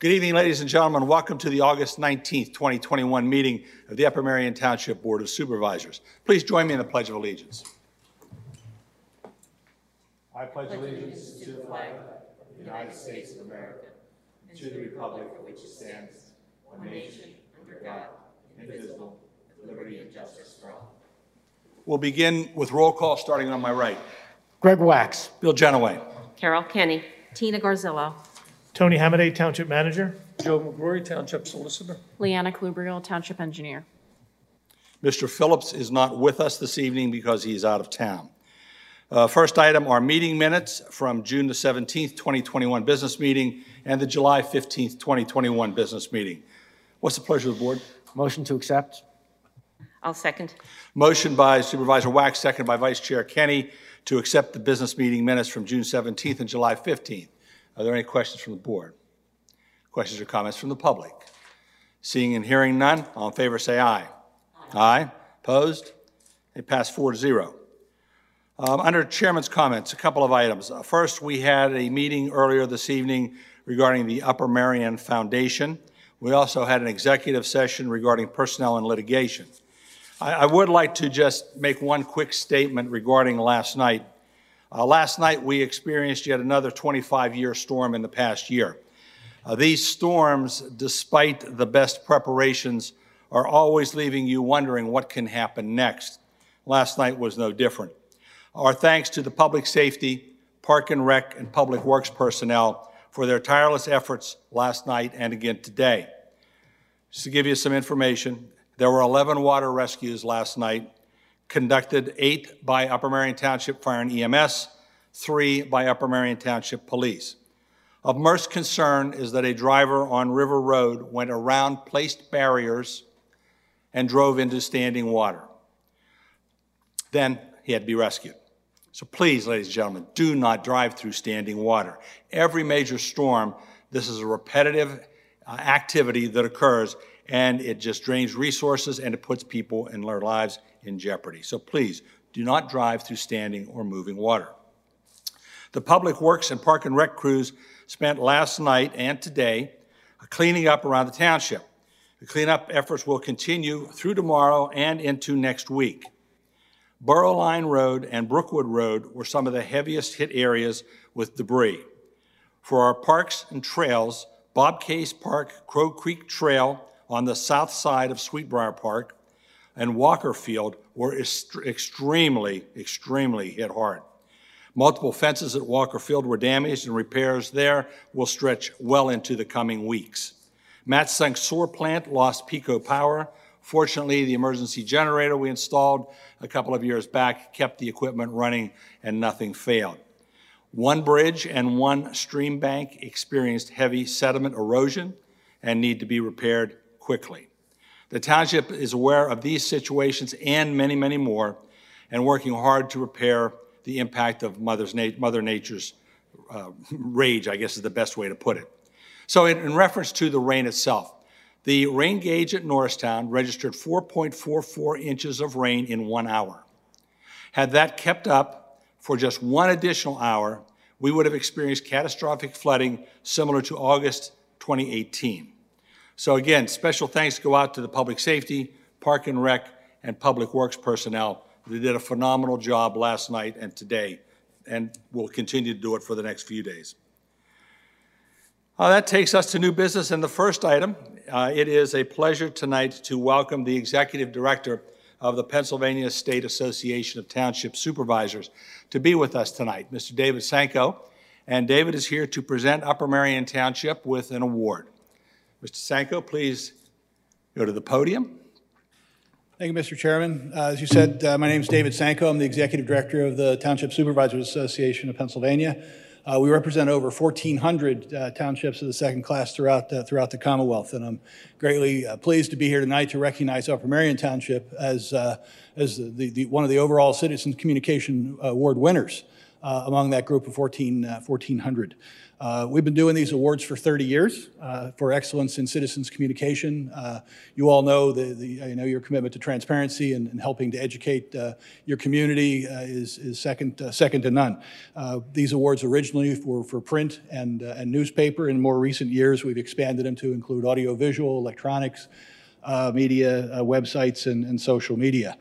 Good evening, ladies and gentlemen. Welcome to the August 19th, 2021 meeting of the Upper Merion Township Board of Supervisors. Please join me in the Pledge of Allegiance. I pledge allegiance to the flag of the United States of America and to the republic for which it stands, one nation, under God, indivisible, with liberty and justice for all. We'll begin with roll call, starting on my right. Greg Waks. Bill Jenaway. Carol Kenny. Tina Garzillo. Tony Hamaday, Township Manager. Joe McGrory, Township Solicitor. Leanna Colubriale, Township Engineer. Mr. Phillips is not with us this evening because he is out of town. Uh, First item are meeting minutes from June the 17th, 2021 business meeting and the July 15th, 2021 business meeting. What's the pleasure of the board? Motion to accept. I'll second. Motion by Supervisor Waks, second by Vice Chair Kenny, to accept the business meeting minutes from June 17th and July 15th. Are there any questions from the board? Questions or comments from the public? Seeing and hearing none, all in favor say aye. Aye. Opposed? It passed four to zero. Um, Under Chairman's comments, a couple of items. Uh, First, we had a meeting earlier this evening regarding the Upper Merion Foundation. We also had an executive session regarding personnel and litigation. I, I would like to just make one quick statement regarding last night. Uh, last night, we experienced yet another 25-year storm in the past year. Uh, these storms, despite the best preparations, are always leaving you wondering what can happen next. Last night was no different. Our thanks to the public safety, park and rec, and public works personnel for their tireless efforts last night and again today. Just to give you some information, there were 11 water rescues last night, conducted eight by Upper Merion Township Fire and EMS, three by Upper Merion Township Police. Of most concern is that a driver on River Road went around placed barriers and drove into standing water. Then he had to be rescued. So please, ladies and gentlemen, do not drive through standing water. Every major storm, this is a repetitive uh, activity that occurs, and it just drains resources and it puts people in their lives in jeopardy. So please, do not drive through standing or moving water. The Public Works and Park and Rec crews spent last night and today cleaning up around the township. The cleanup efforts will continue through tomorrow and into next week. Borough Line Road and Brookwood Road were some of the heaviest hit areas with debris. For our parks and trails, Bob Case Park, Crow Creek Trail on the south side of Sweetbriar Park, and Walker Field were est- extremely, extremely hit hard. Multiple fences at Walker Field were damaged, and repairs there will stretch well into the coming weeks. Matsunk Sewer Plant lost PECO power. Fortunately, the emergency generator we installed a couple of years back kept the equipment running and nothing failed. One bridge and one stream bank experienced heavy sediment erosion and need to be repaired quickly. The township is aware of these situations and many, many more, and working hard to repair the impact of Mother's na- Mother Nature's uh, rage, I guess is the best way to put it. So, in, in reference to the rain itself, the rain gauge at Norristown registered 4.44 inches of rain in one hour. Had that kept up for just one additional hour, we would have experienced catastrophic flooding similar to August 2018. So again, special thanks go out to the public safety, park and rec, and public works personnel. They did a phenomenal job last night and today, and will continue to do it for the next few days. Uh, that takes us to new business, and the first item, uh, it is a pleasure tonight to welcome the Executive Director of the Pennsylvania State Association of Township Supervisors to be with us tonight, Mr. David Sanko. And David is here to present Upper Merion Township with an award. Mr. Sanko, please go to the podium. Thank you, Mr. Chairman. Uh, As you said, uh, my name is David Sanko. I'm the Executive Director of the Township Supervisors Association of Pennsylvania. Uh, We represent over 1,400 uh, townships of the second class throughout, uh, throughout the Commonwealth, and I'm greatly uh, pleased to be here tonight to recognize Upper Merion Township as, uh, as the, the, one of the overall Citizen Communication Award winners. uh, among that group of 14, uh, 1,400. Uh, We've been doing these awards for 30 years uh, for excellence in citizens communication. Uh, You all know the, the, I know your commitment to transparency and and helping to educate uh, your community uh, is, is second, uh, second to none. These awards originally were for print and, and newspaper. In more recent years, we've expanded them to include audiovisual, electronics, media, websites, and, and social media.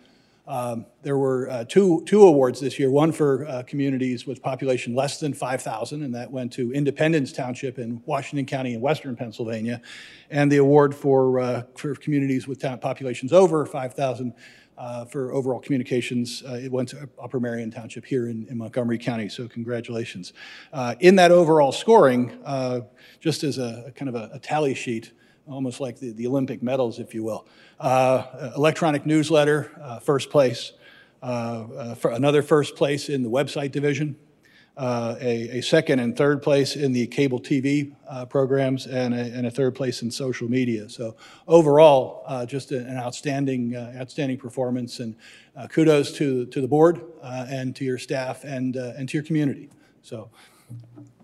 Um, There were uh, two, two awards this year, one for uh, communities with population less than 5,000, and that went to Independence Township in Washington County in western Pennsylvania, and the award for, uh, for communities with populations over 5,000 uh, for overall communications. uh, It went to Upper Merion Township here in in Montgomery County, so congratulations. Uh, In that overall scoring, just as a a kind of a a tally sheet, almost like the, the Olympic medals, if you will. Uh, electronic newsletter, uh, first place. Uh, uh, for another first place in the website division. Uh, a, a second and third place in the cable TV uh, programs, and a, and a third place in social media. So overall, uh, just an outstanding, uh, outstanding performance, and uh, kudos to, to the board uh, and to your staff and, uh, and to your community. So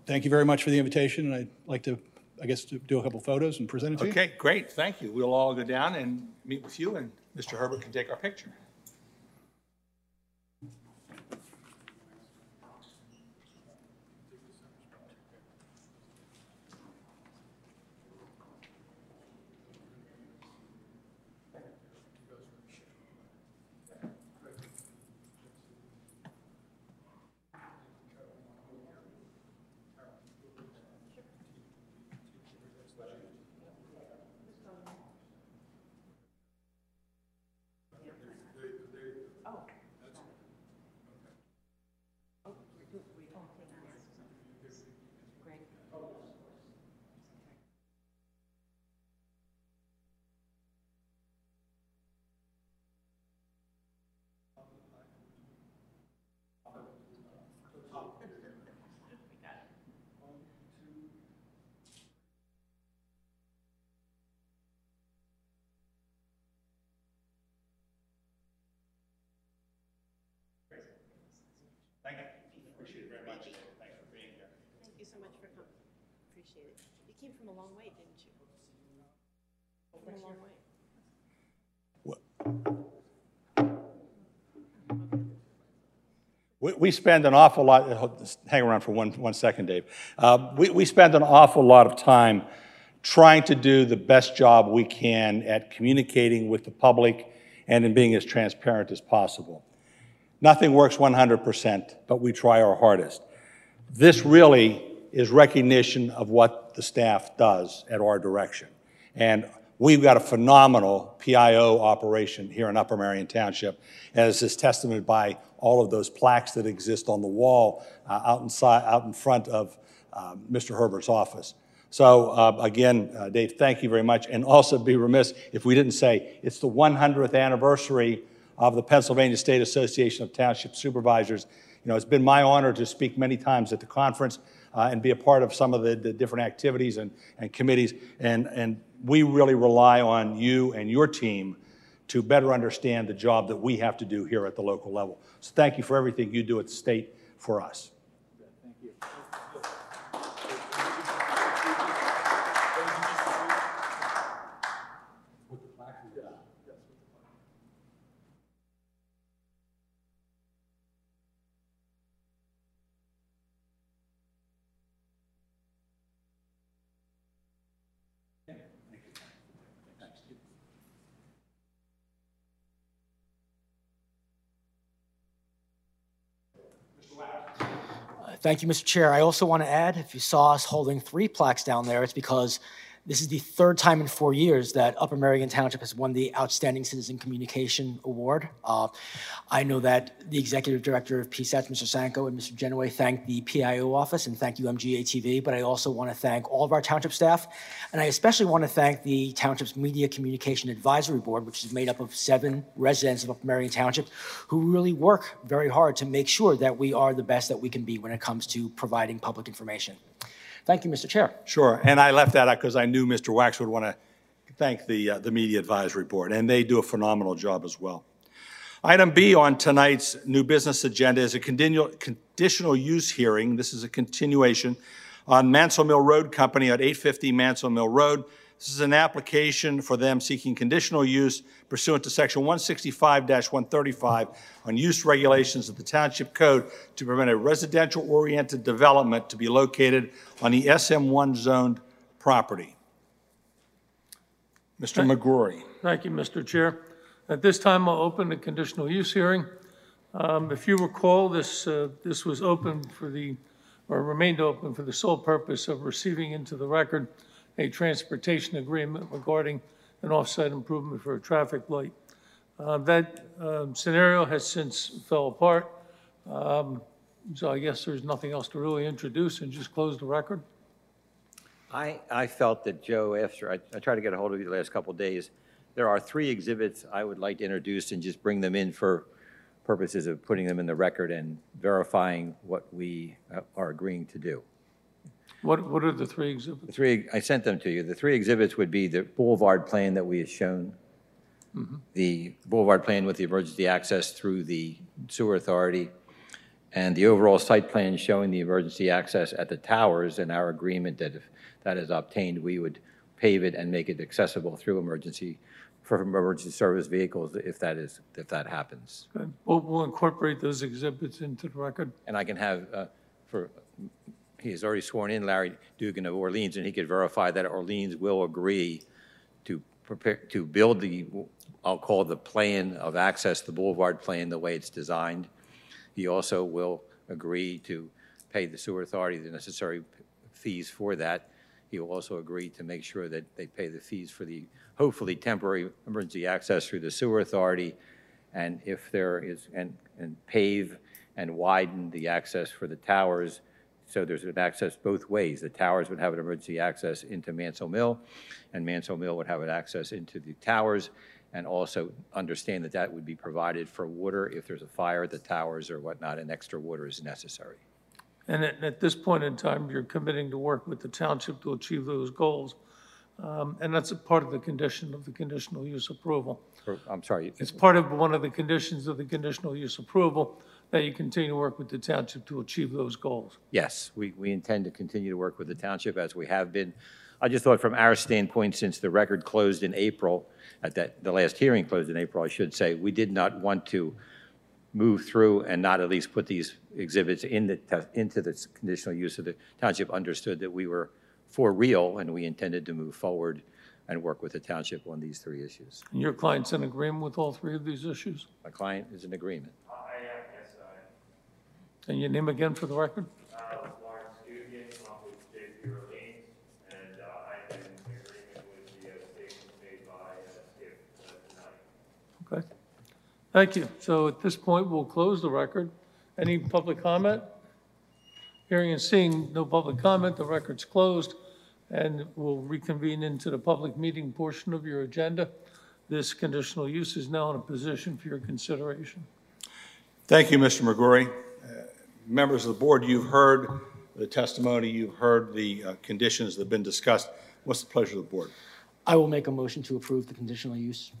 thank you very much for the invitation, and I'd like to, I guess, to do a couple photos and present it to you. Okay, great, thank you. We'll all go down and meet with you, and Mr. Herbert can take our picture. Appreciate it. You came from a long way, didn't you? From a long way. We, we spend an awful lot, hang around for one, one second, Dave. Uh, we, we spend an awful lot of time trying to do the best job we can at communicating with the public and in being as transparent as possible. Nothing works 100%, but we try our hardest. This really is recognition of what the staff does at our direction. And we've got a phenomenal PIO operation here in Upper Merion Township, as is testament by all of those plaques that exist on the wall uh, out inside, out in front of uh, Mr. Herbert's office. So uh, again, uh, Dave, thank you very much. And also be remiss if we didn't say it's the 100th anniversary of the Pennsylvania State Association of Township Supervisors. You know, it's been my honor to speak many times at the conference uh, and be a part of some of the, the different activities and, and committees. And, and we really rely on you and your team to better understand the job that we have to do here at the local level. So thank you for everything you do at the state for us. Thank you, Mr. Chair. I also want to add, if you saw us holding three plaques down there, it's because this is the third time in four years that Upper Merion Township has won the Outstanding Citizen Communication Award. Uh, I know that the Executive Director of PSATS, Mr. Sanko, and Mr. Jenaway thanked the PIO office and thank you, MGA-TV, but I also want to thank all of our township staff, and I especially want to thank the township's Media Communication Advisory Board, which is made up of seven residents of Upper Merion Township who really work very hard to make sure that we are the best that we can be when it comes to providing public information. Thank you, Mr. Chair. Sure, and I left that out because I knew Mr. Waks would want to thank the, uh, the Media Advisory Board, and they do a phenomenal job as well. Item B on tonight's new business agenda is a conditional, conditional use hearing. This is a continuation on Mancill Mill Road Company at 850 Mancill Mill Road. This is an application for them seeking conditional use pursuant to Section 165-135 on use regulations of the Township Code to permit a residential-oriented development to be located on the SM1 zoned property. Mr. McGrory. Thank you, Mr. Chair. At this time, I'll open the conditional use hearing. Um, If you recall, this, uh, this was open for the, or remained open for the sole purpose of receiving into the record a transportation agreement regarding an off-site improvement for a traffic light. Uh, That um, scenario has since fell apart, Um, so I guess there's nothing else to really introduce and just close the record. I, I felt that, Joe, after, I, I tried to get a hold of you the last couple of days, there are three exhibits I would like to introduce and just bring them in for purposes of putting them in the record and verifying what we uh, are agreeing to do. What, what are the three exhibits? The three, I sent them to you. The three exhibits would be the boulevard plan that we had shown, the boulevard plan with the emergency access through the sewer authority, and the overall site plan showing the emergency access at the towers and our agreement that if that is obtained, we would pave it and make it accessible through emergency, for emergency service vehicles if that is, if that happens. Good. We'll, we'll incorporate those exhibits into the record. And I can have, uh, for, he has already sworn in Larry Dugan of Orleans, and he could verify that Orleans will agree to prepare, to build the, I'll call the plan of access, the boulevard plan, the way it's designed. He also will agree to pay the sewer authority the necessary fees for that. He will also agree to make sure that they pay the fees for the, hopefully temporary emergency access through the sewer authority. And if there is, and, and pave and widen the access for the towers, so there's an access both ways. The towers would have an emergency access into Mancill Mill, and Mancill Mill would have an access into the towers, and also understand that that would be provided for water if there's a fire at the towers or whatnot, and extra water is necessary. And at, at this point in time, you're committing to work with the township to achieve those goals. Um, And that's a part of the condition of the conditional use approval. Or- I'm sorry, It's part of one of the conditions of the conditional use approval that you continue to work with the township to achieve those goals. Yes, we, we intend to continue to work with the township as we have been. I just thought from our standpoint, since the record closed in April, at that, the last hearing closed in April, I should say, we did not want to move through and not at least put these exhibits in the, into the conditional use of the township understood that we were for real and we intended to move forward and work with the township on these three issues. And your client's in agreement with all three of these issues? My client is in agreement. And your name again for the record? Uh, Lawrence Dugan, along with J.P. Orleans, and uh, I am in agreement with the uh, statements made by uh, Skip uh, tonight. Okay. Thank you. So at this point, we'll close the record. Any public comment? Hearing and seeing no public comment, the record's closed, and we'll reconvene into the public meeting portion of your agenda. This conditional use is now in a position for your consideration. Thank you, Mr. McGrory. Members of the board, you've heard the testimony, you've heard the uh, conditions that have been discussed. What's the pleasure of the board? I will make a motion to approve the conditional use.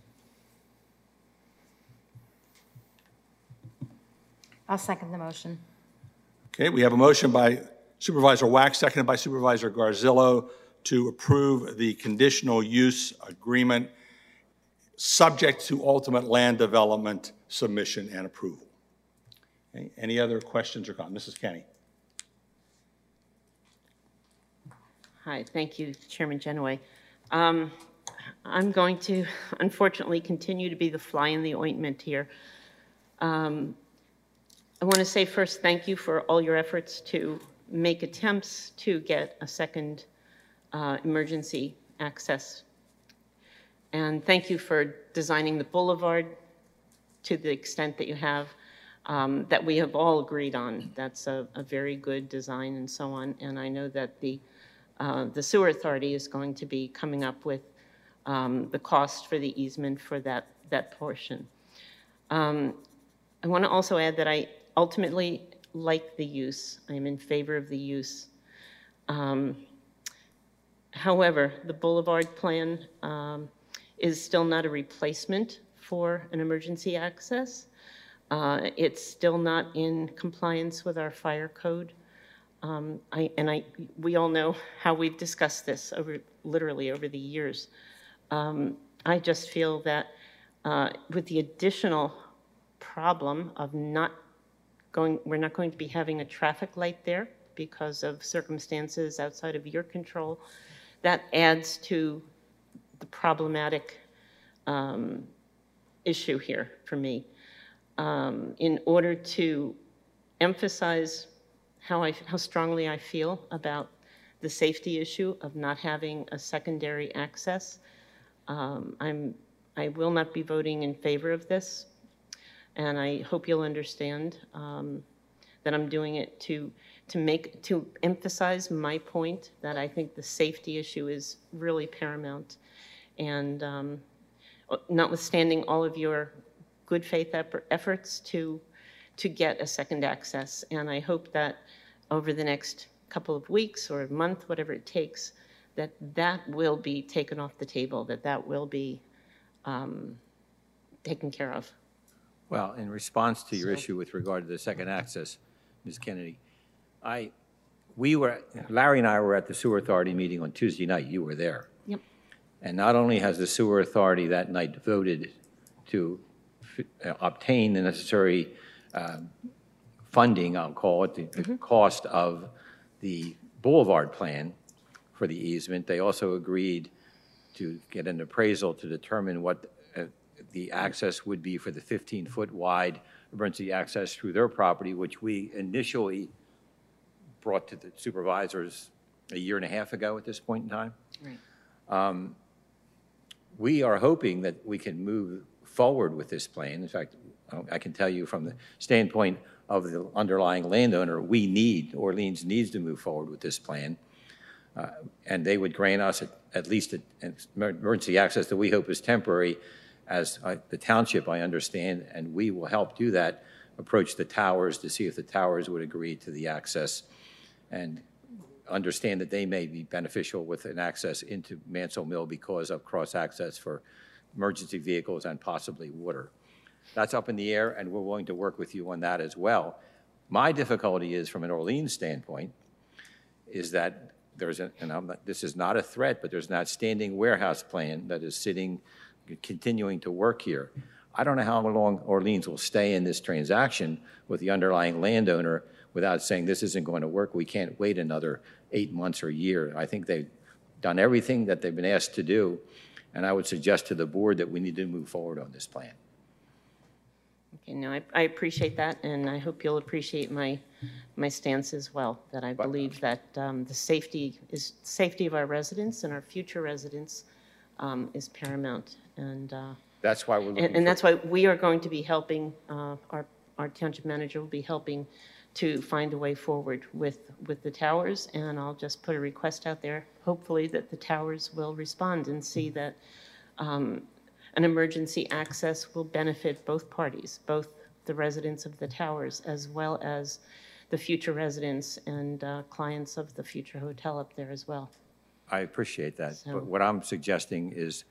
I'll second the motion. Okay, we have a motion by Supervisor Waks, seconded by Supervisor Garzillo, to approve the conditional use agreement, subject to ultimate land development submission and approval. Okay, Any other questions or comments? Mrs. Kenny? Hi, thank you, Chairman Jenaway. Um, I'm going to unfortunately continue to be the fly in the ointment here. Um, I want to say first, thank you for all your efforts to make attempts to get a second uh, emergency access. And thank you for designing the boulevard to the extent that you have, um, that we have all agreed on. That's a, a very good design and so on. And I know that the, uh, the sewer authority is going to be coming up with um, the cost for the easement for that, that portion. Um, I want to also add that I ultimately like the use. I am in favor of the use. Um, However, the boulevard plan um, is still not a replacement for an emergency access. Uh, It's still not in compliance with our fire code. Um, I, and I, we all know how we've discussed this over, literally over the years. Um, I just feel that uh, with the additional problem of not going, we're not going to be having a traffic light there because of circumstances outside of your control, that adds to the problematic um, issue here for me. Um, In order to emphasize how I, how strongly I feel about the safety issue of not having a secondary access. Um, I'm, I will not be voting in favor of this, and I hope you'll understand um, that I'm doing it to, to make, to emphasize my point that I think the safety issue is really paramount. And um, notwithstanding all of your good faith efforts to, to get a second access. And I hope that over the next couple of weeks or a month, whatever it takes, that that will be taken off the table, that that will be um, taken care of. Well, in response to your issue with regard to the second access, Ms. Kennedy, I, we were, Larry and I were at the sewer authority meeting on Tuesday night. You were there. Yep. And not only has the sewer authority that night voted to obtain the necessary um, funding, I'll call it, the- the cost of the boulevard plan for the easement, they also agreed to get an appraisal to determine what uh, the access would be for the 15-foot wide emergency access through their property, which we initially brought to the supervisors a year and a half ago at this point in time. Right. We are hoping that we can move forward with this plan. In fact, I can tell you from the standpoint of the underlying landowner, we need, Orleans needs to move forward with this plan. Uh, And they would grant us at- at least a- an emergency access that we hope is temporary as uh, the township, I understand, and we will help do that, approach the towers to see if the towers would agree to the access and understand that they may be beneficial with an access into Mancill Mill because of cross-access for emergency vehicles and possibly water. That's up in the air, and we're willing to work with you on that as well. My difficulty is, from an Orleans standpoint, is that there's, a- and I'm not, this is not a threat, but there's an outstanding warehouse plan that is sitting, continuing to work here. I don't know how long Orleans will stay in this transaction with the underlying landowner without saying, this isn't going to work, we can't wait another eight months or a year. I think they've done everything that they've been asked to do, and I would suggest to the board that we need to move forward on this plan. Okay, no, I, I appreciate that, and I hope you'll appreciate my, my stance as well, that I believe that um, the safety is, safety of our residents and our future residents um, is paramount. And, uh, That's why we're looking for... and and that's why we are going to be helping, uh, our, our township manager will be helping to find a way forward with, with the towers, and I'll just put a request out there, hopefully that the towers will respond and see that um, an emergency access will benefit both parties, both the residents of the towers as well as the future residents and uh, clients of the future hotel up there as well. I appreciate that, So- but what I'm suggesting is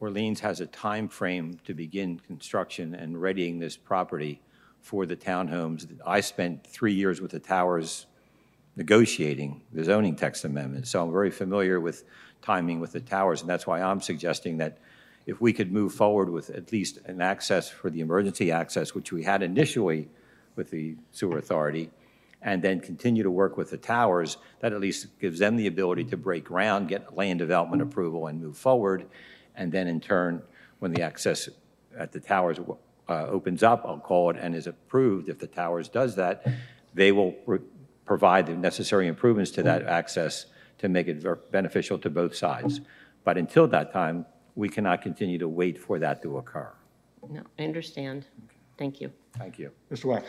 Orleans has a time frame to begin construction and readying this property for the townhomes. I spent three years with the towers negotiating the zoning text amendment, so I'm very familiar with timing with the towers, and that's why I'm suggesting that if we could move forward with at least an access for the emergency access, which we had initially with the sewer authority, and then continue to work with the towers, that at least gives them the ability to break ground, get land development approval, and move forward. And then in turn, when the access at the towers uh, opens up, I'll call it, and is approved, if the towers does that, they will re- provide the necessary improvements to that access to make it ver- beneficial to both sides. But until that time, we cannot continue to wait for that to occur. No, I understand. Thank you. Thank you. Mr. Waks.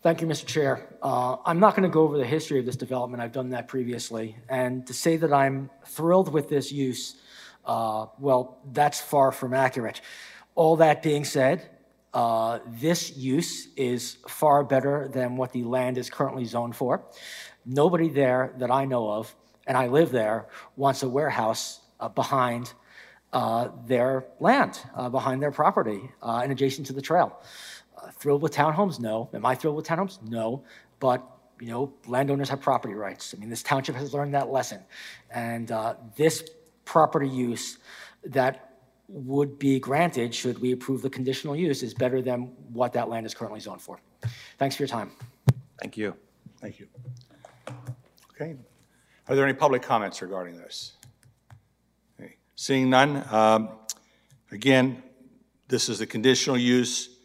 Thank you, Mr. Chair. Uh, I'm not going to go over the history of this development. I've done that previously. And to say that I'm thrilled with this use, uh, well, that's far from accurate. All that being said, uh, this use is far better than what the land is currently zoned for. Nobody there that I know of, and I live there, wants a warehouse uh, behind uh, their land, uh, behind their property, uh, and adjacent to the trail. Thrilled with townhomes? No. Am I thrilled with townhomes? No. But, you know, landowners have property rights. I mean, this township has learned that lesson. And this property use that would be granted, should we approve the conditional use, is better than what that land is currently zoned for. Thanks for your time. Thank you. Thank you. Okay. Are there any public comments regarding this? Okay. Seeing none, um, again, this is the conditional use,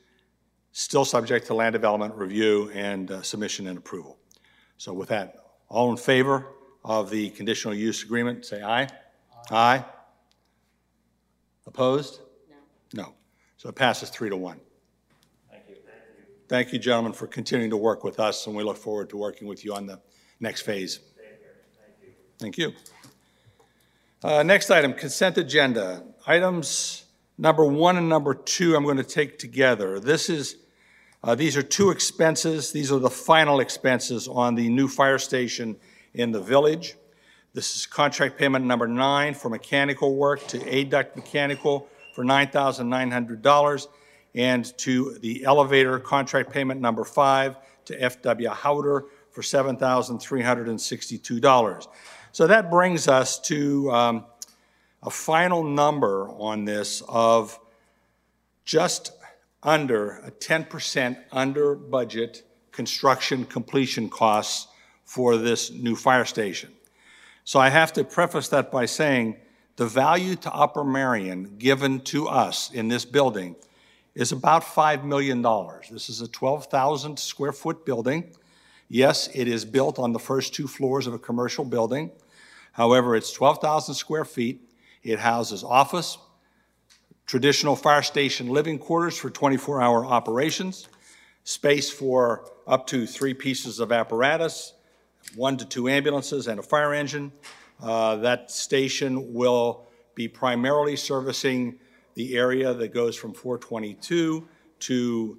still subject to land development review and uh, submission and approval. So with that, all in favor of the conditional use agreement, say aye. Aye. Opposed? No. No. So it passes three to one. Thank you, Thank you, gentlemen, for continuing to work with us, and we look forward to working with you on the next phase. Thank you. Uh, Next item, consent agenda. Items number one and number two, I'm going to take together. This is, uh, these are two expenses. These are the final expenses on the new fire station in the village. This is contract payment number nine for mechanical work to Aduct Mechanical for $9,900 and to the elevator contract payment number five to FW Howder for $7,362. So that brings us to um, a final number on this of just under a 10% under budget construction completion costs for this new fire station. So I have to preface that by saying the value to Upper Merion given to us in this building is about $5 million. This is a 12,000 square foot building. Yes, it is built on the first two floors of a commercial building. However, it's 12,000 square feet. It houses office, traditional fire station living quarters for 24 hour operations, space for up to three pieces of apparatus, one to two ambulances, and a fire engine. Uh, that station will be primarily servicing the area that goes from 422 to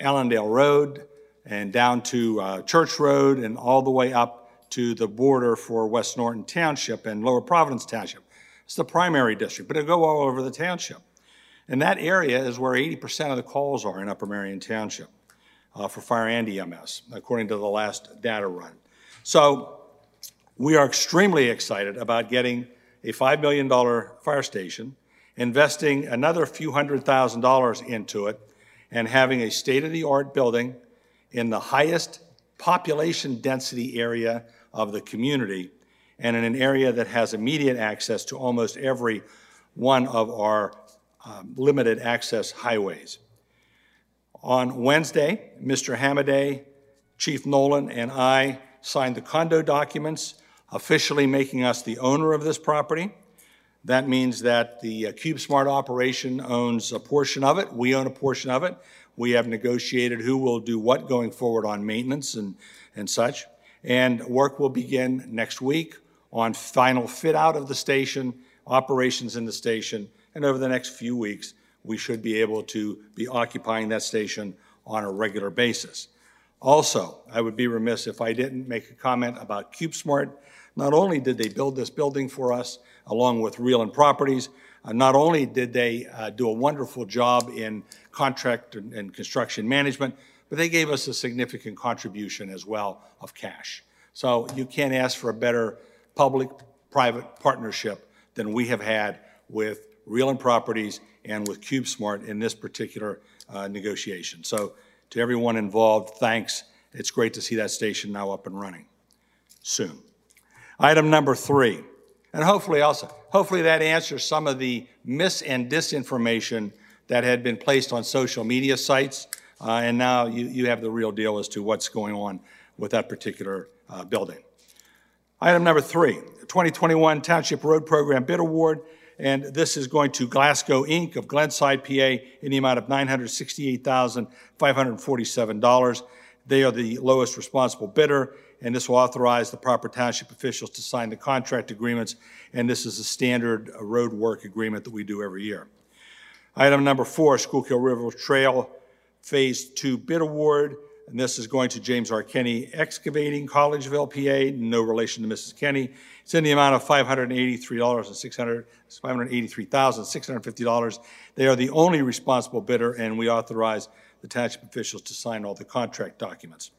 Allendale Road and down to uh, Church Road and all the way up to the border for West Norriton Township and Lower Providence Township. It's the primary district, but it'll go all over the township. And that area is where 80% of the calls are in Upper Merion Township uh, for fire and EMS, according to the last data run. So we are extremely excited about getting a $5 million fire station investing another few hundred thousand dollars into it, and having a state-of-the-art building in the highest population density area of the community, and in an area that has immediate access to almost every one of our um, limited access highways. On Wednesday, Mr. Hamaday, Chief Nolan, and I signed the condo documents, officially making us the owner of this property. That means that the uh, CubeSmart operation owns a portion of it. We own a portion of it. We have negotiated who will do what going forward on maintenance and, and such. And work will begin next week on final fit out of the station, operations in the station, and over the next few weeks, we should be able to be occupying that station on a regular basis. Also, I would be remiss if I didn't make a comment about CubeSmart. Not only did they build this building for us, along with Realen Properties, uh, not only did they uh, do a wonderful job in contract and, and construction management, but they gave us a significant contribution as well of cash. So you can't ask for a better public-private partnership than we have had with Realen Properties and with CubeSmart in this particular uh, negotiation. So to everyone involved, thanks. It's great to see that station now up and running soon. Item number three, and hopefully also, hopefully that answers some of the mis and disinformation that had been placed on social media sites. Uh, and now you, you have the real deal as to what's going on with that particular uh, building. Item number three, 2021 Township Road Program Bid Award. And this is going to Glasgow Inc. of Glenside, PA, in the amount of $968,547. They are the lowest responsible bidder, and this will authorize the proper township officials to sign the contract agreements, and this is a standard uh, road work agreement that we do every year. Item number four, Schuylkill River Trail Phase Two Bid Award, and this is going to James R. Kenny Excavating, Collegeville, PA, no relation to Mrs. Kenny. It's in the amount of $583,600, $583,650. They are the only responsible bidder, and we authorize the township officials to sign all the contract documents.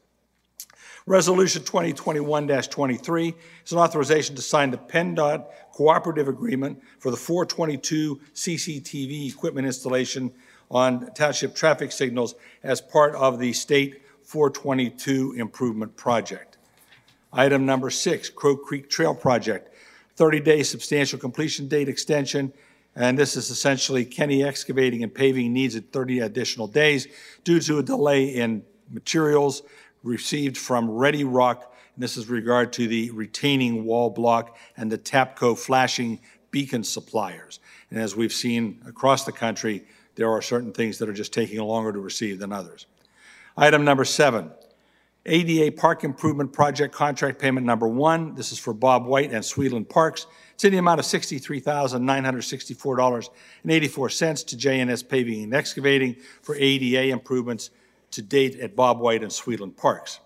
Resolution 2021-23 is an authorization to sign the PennDOT Cooperative Agreement for the 422 CCTV equipment installation on township traffic signals as part of the State 422 Improvement Project. Item number six, Crow Creek Trail Project, 30-day substantial completion date extension, and this is essentially Kenny Excavating and Paving needs it 30 additional days due to a delay in materials received from Redi-Rock, and this is regard to the retaining wall block and the TAPCO flashing beacon suppliers. And as we've seen across the country, there are certain things that are just taking longer to receive than others. Item number seven, ADA Park Improvement Project Contract Payment Number One. This is for Bob White and Sweetland Parks. It's in the amount of $63,964.84 to JNS Paving and Excavating for ADA improvements to date at Bob White and Sweetland Parks.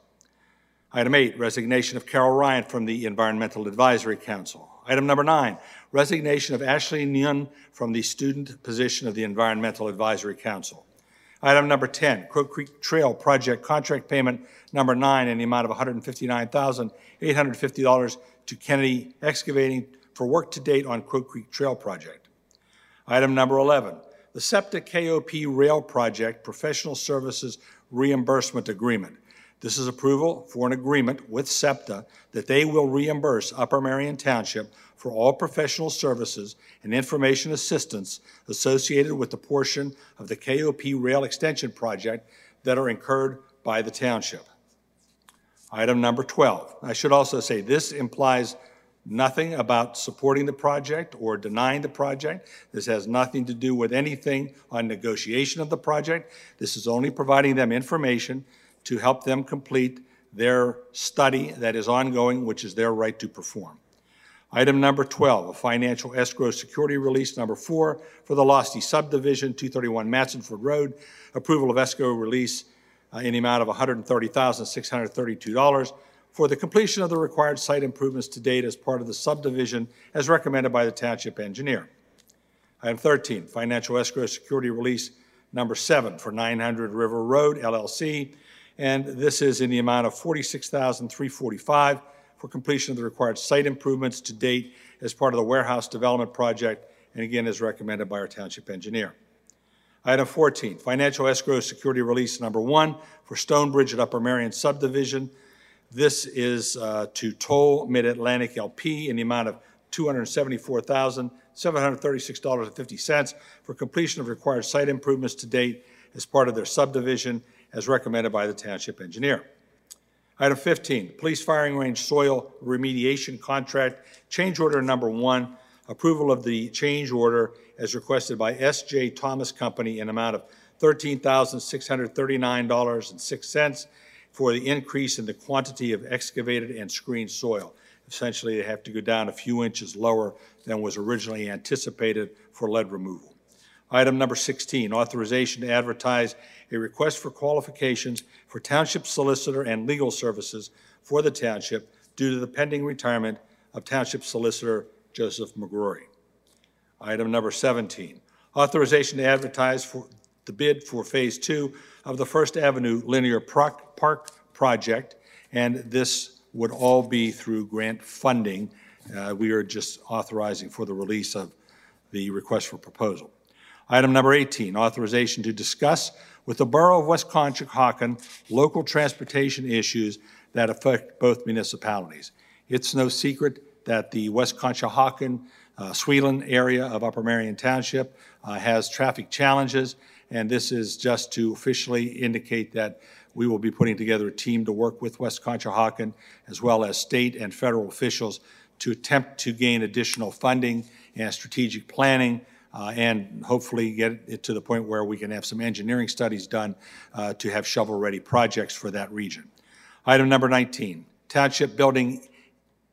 Item eight, resignation of Carol Ryan from the Environmental Advisory Council. Item number nine, resignation of Ashley Nguyen from the student position of the Environmental Advisory Council. Item number 10, Crow Creek Trail Project Contract Payment Number Nine in the amount of $159,850 to Kennedy Excavating for work to date on Crow Creek Trail Project. Item number 11, the SEPTA KOP Rail Project Professional Services Reimbursement Agreement. This is approval for an agreement with SEPTA that they will reimburse Upper Merion Township for all professional services and information assistance associated with the portion of the KOP Rail Extension Project that are incurred by the township. Item number 12. I should also say this implies nothing about supporting the project or denying the project. This has nothing to do with anything on negotiation of the project. This is only providing them information to help them complete their study that is ongoing, which is their right to perform. Item number 12, a financial escrow security release number four for the Losty subdivision, 231 Matsonford Road. Approval of escrow release uh, in the amount of $130,632 for the completion of the required site improvements to date as part of the subdivision as recommended by the township engineer. Item 13, financial escrow security release number seven for 900 River Road LLC, and this is in the amount of 46345 for completion of the required site improvements to date as part of the warehouse development project, and again, as recommended by our township engineer. Item 14, financial escrow security release number one for Stonebridge at Upper Merion subdivision. This is uh, to Toll Mid-Atlantic LP in the amount of $274,736.50 for completion of required site improvements to date as part of their subdivision as recommended by the township engineer. Item 15, police firing range soil remediation contract, change order number one, approval of the change order as requested by S.J. Thomas Company in amount of $13,639.06 for the increase in the quantity of excavated and screened soil. Essentially, they have to go down a few inches lower than was originally anticipated for lead removal. Item number 16, authorization to advertise a request for qualifications for township solicitor and legal services for the township due to the pending retirement of Township Solicitor Joseph McGrory. Item number 17, authorization to advertise for the bid for Phase 2 of the First Avenue Linear Park Park Project, and this would all be through grant funding. Uh, We are just authorizing for the release of the request for proposal. Item number 18, authorization to discuss with the Borough of West Conshohocken local transportation issues that affect both municipalities. It's no secret that the West Conshohocken, uh, area of Upper Merion Township uh, has traffic challenges, and this is just to officially indicate that we will be putting together a team to work with West Conshohocken as well as state and federal officials to attempt to gain additional funding and strategic planning uh, and hopefully get it to the point where we can have some engineering studies done uh, to have shovel-ready projects for that region. Item number 19, Township Building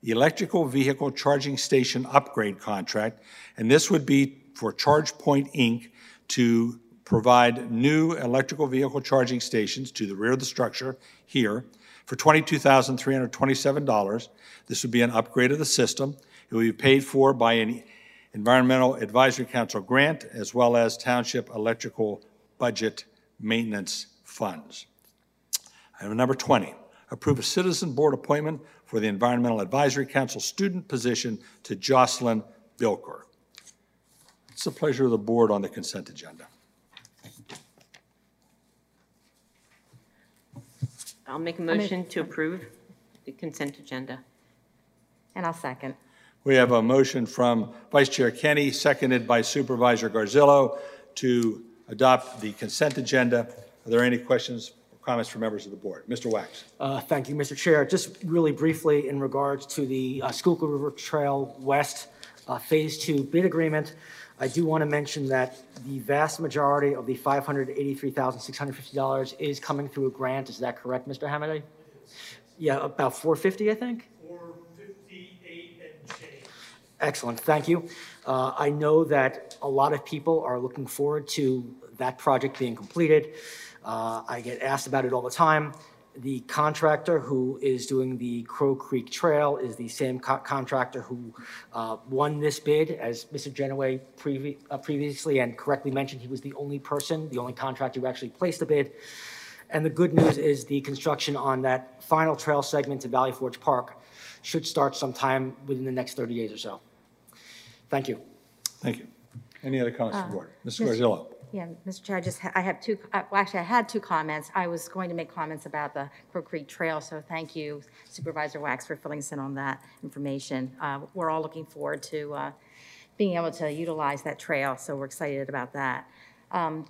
Electrical Vehicle Charging Station Upgrade Contract, and this would be for ChargePoint Inc. to provide new electrical vehicle charging stations to the rear of the structure here for $22,327. This would be an upgrade of the system. It will be paid for by an Environmental Advisory Council grant as well as Township Electrical Budget maintenance funds. Item number 20, approve a citizen board appointment for the Environmental Advisory Council student position to Jocelyn Bilker. It's the pleasure of the board on the consent agenda. I'll make a motion to approve the consent agenda. And I'll second. We have a motion from Vice Chair Kenny, seconded by Supervisor Garzillo, to adopt the consent agenda. Are there any questions or comments from members of the board? Mr. Waks. Uh, Thank you, Mr. Chair. Just really briefly, in regards to the uh, Schuylkill River Trail West uh, Phase Two bid agreement, I do want to mention that the vast majority of the $583,650 is coming through a grant. Is that correct, Mr. Hamaday? Yeah, about 450, I think? 458 and change. Excellent, thank you. Uh, I know that a lot of people are looking forward to that project being completed. Uh, I get asked about it all the time. The contractor who is doing the Crow Creek Trail is the same co- contractor who uh, won this bid, as Mr. Jenaway previ- uh, previously and correctly mentioned, he was the only person, the only contractor who actually placed the bid. And the good news is the construction on that final trail segment to Valley Forge Park should start sometime within the next 30 days or so. Thank you. Thank you. Any other comments from the board? Mr. Mr. Garzillo. Yeah, Mr. Chair, I just, ha- I have two, uh, well, actually, I had two comments. I was going to make comments about the Crow Creek Trail, so thank you Supervisor Waks for filling us in on that information. Uh, We're all looking forward to uh, being able to utilize that trail, so we're excited about that. Um,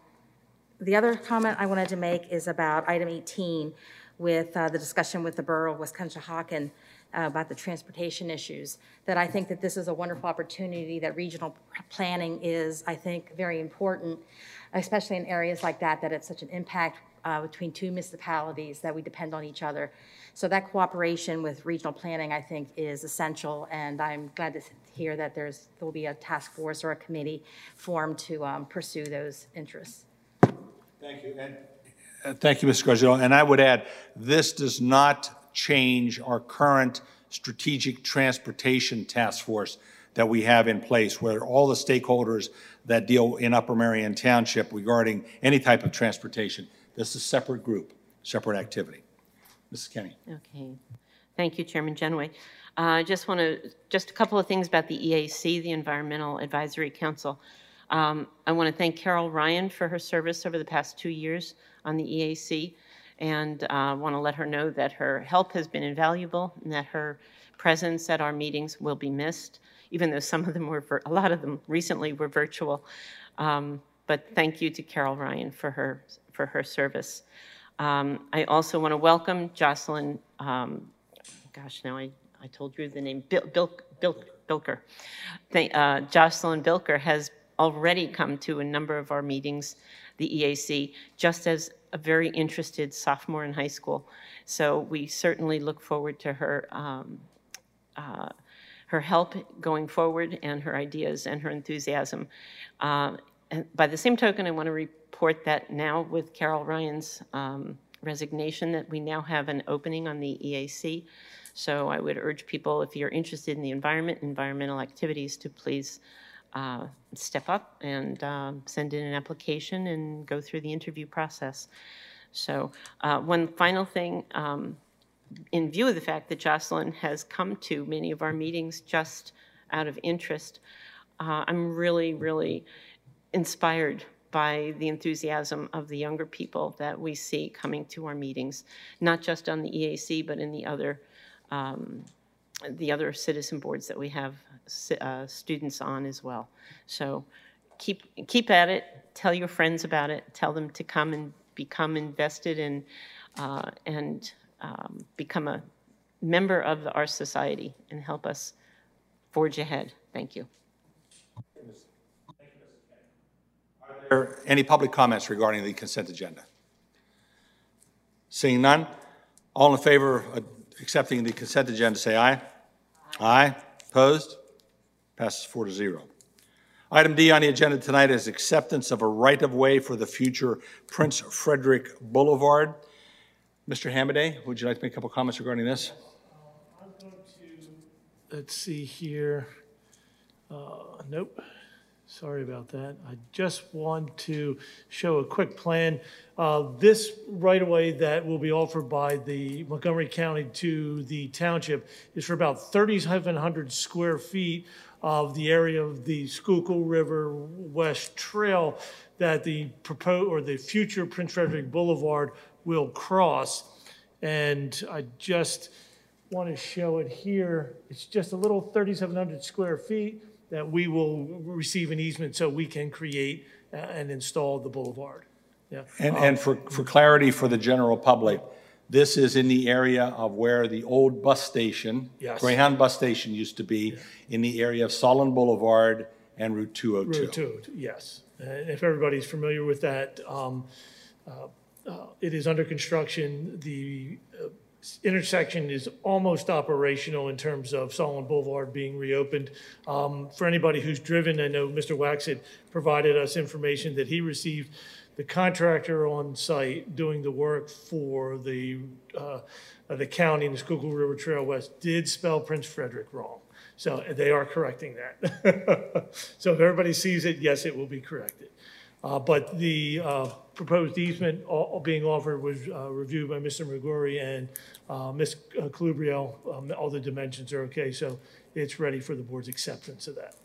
The other comment I wanted to make is about item 18 with uh, the discussion with the Borough of West Conshohocken uh, about the transportation issues, that I think that this is a wonderful opportunity, that regional planning is, I think, very important, especially in areas like that, that it's such an impact uh, between two municipalities, that we depend on each other. So that cooperation with regional planning, I think, is essential, and I'm glad to hear that there's, there'll be a task force or a committee formed to um, pursue those interests. Thank you. Uh, Thank you, Mr. Garzillo. And I would add, this does not change our current strategic transportation task force that we have in place, where all the stakeholders that deal in Upper Merion Township regarding any type of transportation, this is a separate group, separate activity. Mrs. Kenny. Okay. Thank you, Chairman Jenaway. Uh, I just want to, just a couple of things about the EAC, the Environmental Advisory Council. Um, I want to thank Carol Ryan for her service over the past two years on the EAC, and uh, want to let her know that her help has been invaluable and that her presence at our meetings will be missed, even though some of them were, a lot of them recently were virtual. Um, But thank you to Carol Ryan for her, for her service. Um, I also want to welcome Jocelyn, um, gosh, now I, I told you the name, Bil, Bil, Bil, Bilker. Thank- uh, Jocelyn Bilker has already come to a number of our meetings, the EAC, just as a very interested sophomore in high school. So we certainly look forward to her, um, uh, her help going forward and her ideas and her enthusiasm. Uh, And by the same token, I want to report that now with Carol Ryan's um, resignation, that we now have an opening on the EAC. So I would urge people, if you're interested in the environment, environmental activities, to please uh, step up and um, send in an application and go through the interview process. So uh, one final thing, um, in view of the fact that Jocelyn has come to many of our meetings just out of interest, uh, I'm really, really inspired by the enthusiasm of the younger people that we see coming to our meetings, not just on the EAC, but in the other, um, the other citizen boards that we have uh, students on as well. So keep, keep at it, tell your friends about it, tell them to come and become invested in, uh, and um, become a member of our society and help us forge ahead. Thank you. Are there any public comments regarding the consent agenda? Seeing none, all in favor of accepting the consent agenda, say aye. Aye. Opposed? Passes four to zero. Item D on the agenda tonight is acceptance of a right-of-way for the future Prince Frederick Boulevard. Mr. Hamaday, would you like to make a couple comments regarding this? Let's see here. Uh, Nope. Sorry about that. I just want to show a quick plan. Uh, This right-of-way that will be offered by the Montgomery County to the township is for about 3,700 square feet of the area of the Schuylkill River West Trail that the proposed, or the future Prince Frederick Boulevard will cross. And I just want to show it here. It's just a little 3,700 square feet that we will receive an easement so we can create uh, and install the boulevard. Yeah. And, and for, for clarity for the general public, this is in the area of where the old bus station, Yes. Greyhound Bus Station used to be, in the area of Solon Boulevard and Route 202. Route 2, yes. And if everybody's familiar with that, um, uh, uh, it is under construction. The uh, intersection is almost operational in terms of Solon Boulevard being reopened. Um, For anybody who's driven, I know Mr. Waks had provided us information that he received. The contractor on site doing the work for the, uh, the county and the Schuylkill River Trail West did spell Prince Frederick wrong. So they are correcting that. So if everybody sees it, yes, it will be corrected. Uh, But the uh, proposed easement all- all being offered was uh, reviewed by Mr. McGrory and uh, Ms. Colubriale. Um, All the dimensions are okay, so it's ready for the board's acceptance of that.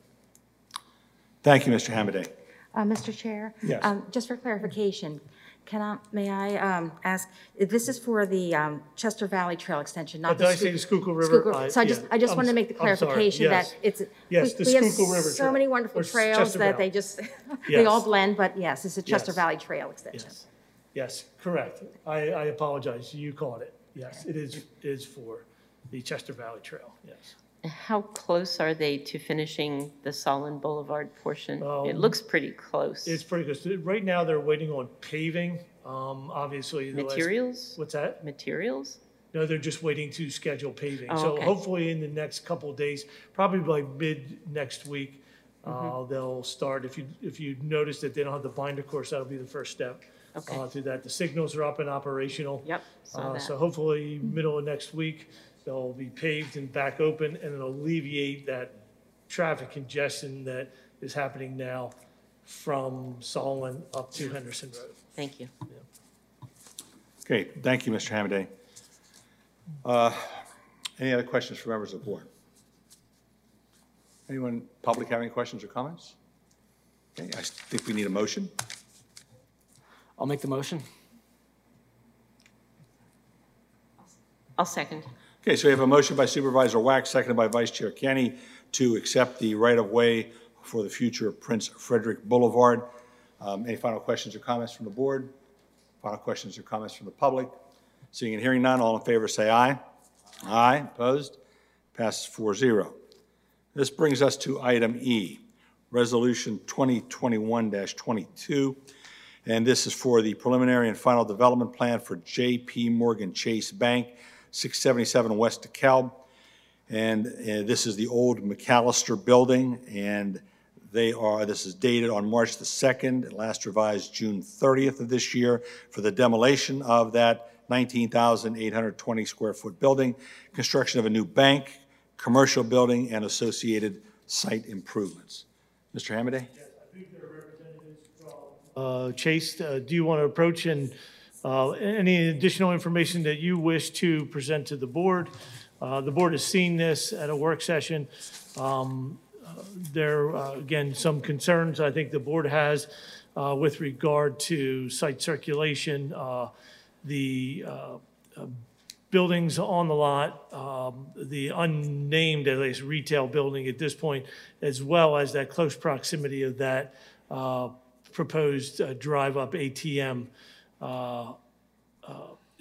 Thank you, Mr. Hamaday. Uh, Mr. Chair? Yes. Um, Just for clarification, can I, may I um, ask, this is for the um, Chester Valley Trail Extension, not Uh, the... Did I say the Schuylkill River? Schuylkill- I- So I just, yeah. I just I'm wanted to s- make the I'm sorry. clarification Yes. that it's... Yes, we- the we have Schuylkill River so Trail, many wonderful or trails Chester that Valley. they just, they all Yes. blend, but yes, it's the Chester Yes. Valley Trail Extension. Yes, yes, correct. I, I apologize, you caught it. Yes, it is, is for the Chester Valley Trail, yes. How close are they to finishing the Solon Boulevard portion? It Um, looks pretty close. It's pretty good. So Right now, they're waiting on paving, um, obviously. the last- Materials? What's that? Materials? No, they're just waiting to schedule paving. Oh, So okay. hopefully in the next couple of days, probably by mid next week, uh, Mm-hmm. they'll start. If you, if you notice that they don't have the binder course, that'll be the first step Okay. uh, to that. The signals are up and operational. Yep, saw Uh, that. So hopefully, middle of next week, they'll be paved and back open, and it'll alleviate that traffic congestion that is happening now from Solon up to Henderson Road. Thank you. Okay, thank you, Mr. Hamaday. Uh, Any other questions for members of the board? Anyone, public have any questions or comments? Okay, I think we need a motion. I'll make the motion. I'll second. Okay, so we have a motion by Supervisor Waks, seconded by Vice Chair Kenny, to accept the right-of-way for the future Prince Frederick Boulevard. Um, Any final questions or comments from the board? Final questions or comments from the public? Seeing and hearing none, all in favor say aye. Aye, opposed? Passes 4-0. This brings us to item E, Resolution 2021-22, and this is for the preliminary and final development plan for J.P. Morgan Chase Bank, 677 West DeKalb. And uh, this is the old McAllister Building, and they are, this is dated on March the 2nd, last revised June 30th of this year, for the demolition of that 19,820 square foot building, construction of a new bank, commercial building, and associated site improvements. Mr. Hamaday? Uh, Chase, uh, do you want to approach and uh, any additional information that you wish to present to the board? Uh, The board has seen this at a work session. Um, uh, There, uh, again, some concerns I think the board has uh, with regard to site circulation, uh, the uh, uh, buildings on the lot, um, the unnamed, at least, retail building at this point, as well as that close proximity of that uh, proposed uh, drive-up ATM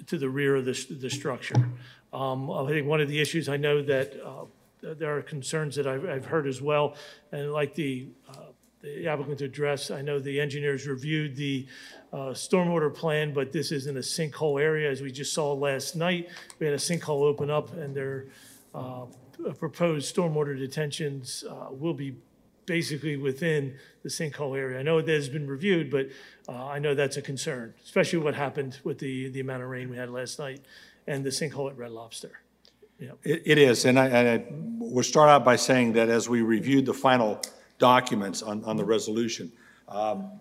to the rear of the, the structure. Um, I think one of the issues, I know that uh, there are concerns that I've, I've heard as well, and like the, uh, the applicant to address, I know the engineers reviewed the uh, stormwater plan, but this isn't a sinkhole area, as we just saw last night. We had a sinkhole open up, and their uh, proposed stormwater detentions uh, will be basically within the sinkhole area. I know that has been reviewed, but uh, I know that's a concern, especially what happened with the, the amount of rain we had last night and the sinkhole at Red Lobster. It it is, and I, and I, we'll start out by saying that as we reviewed the final documents on, on the resolution. Um,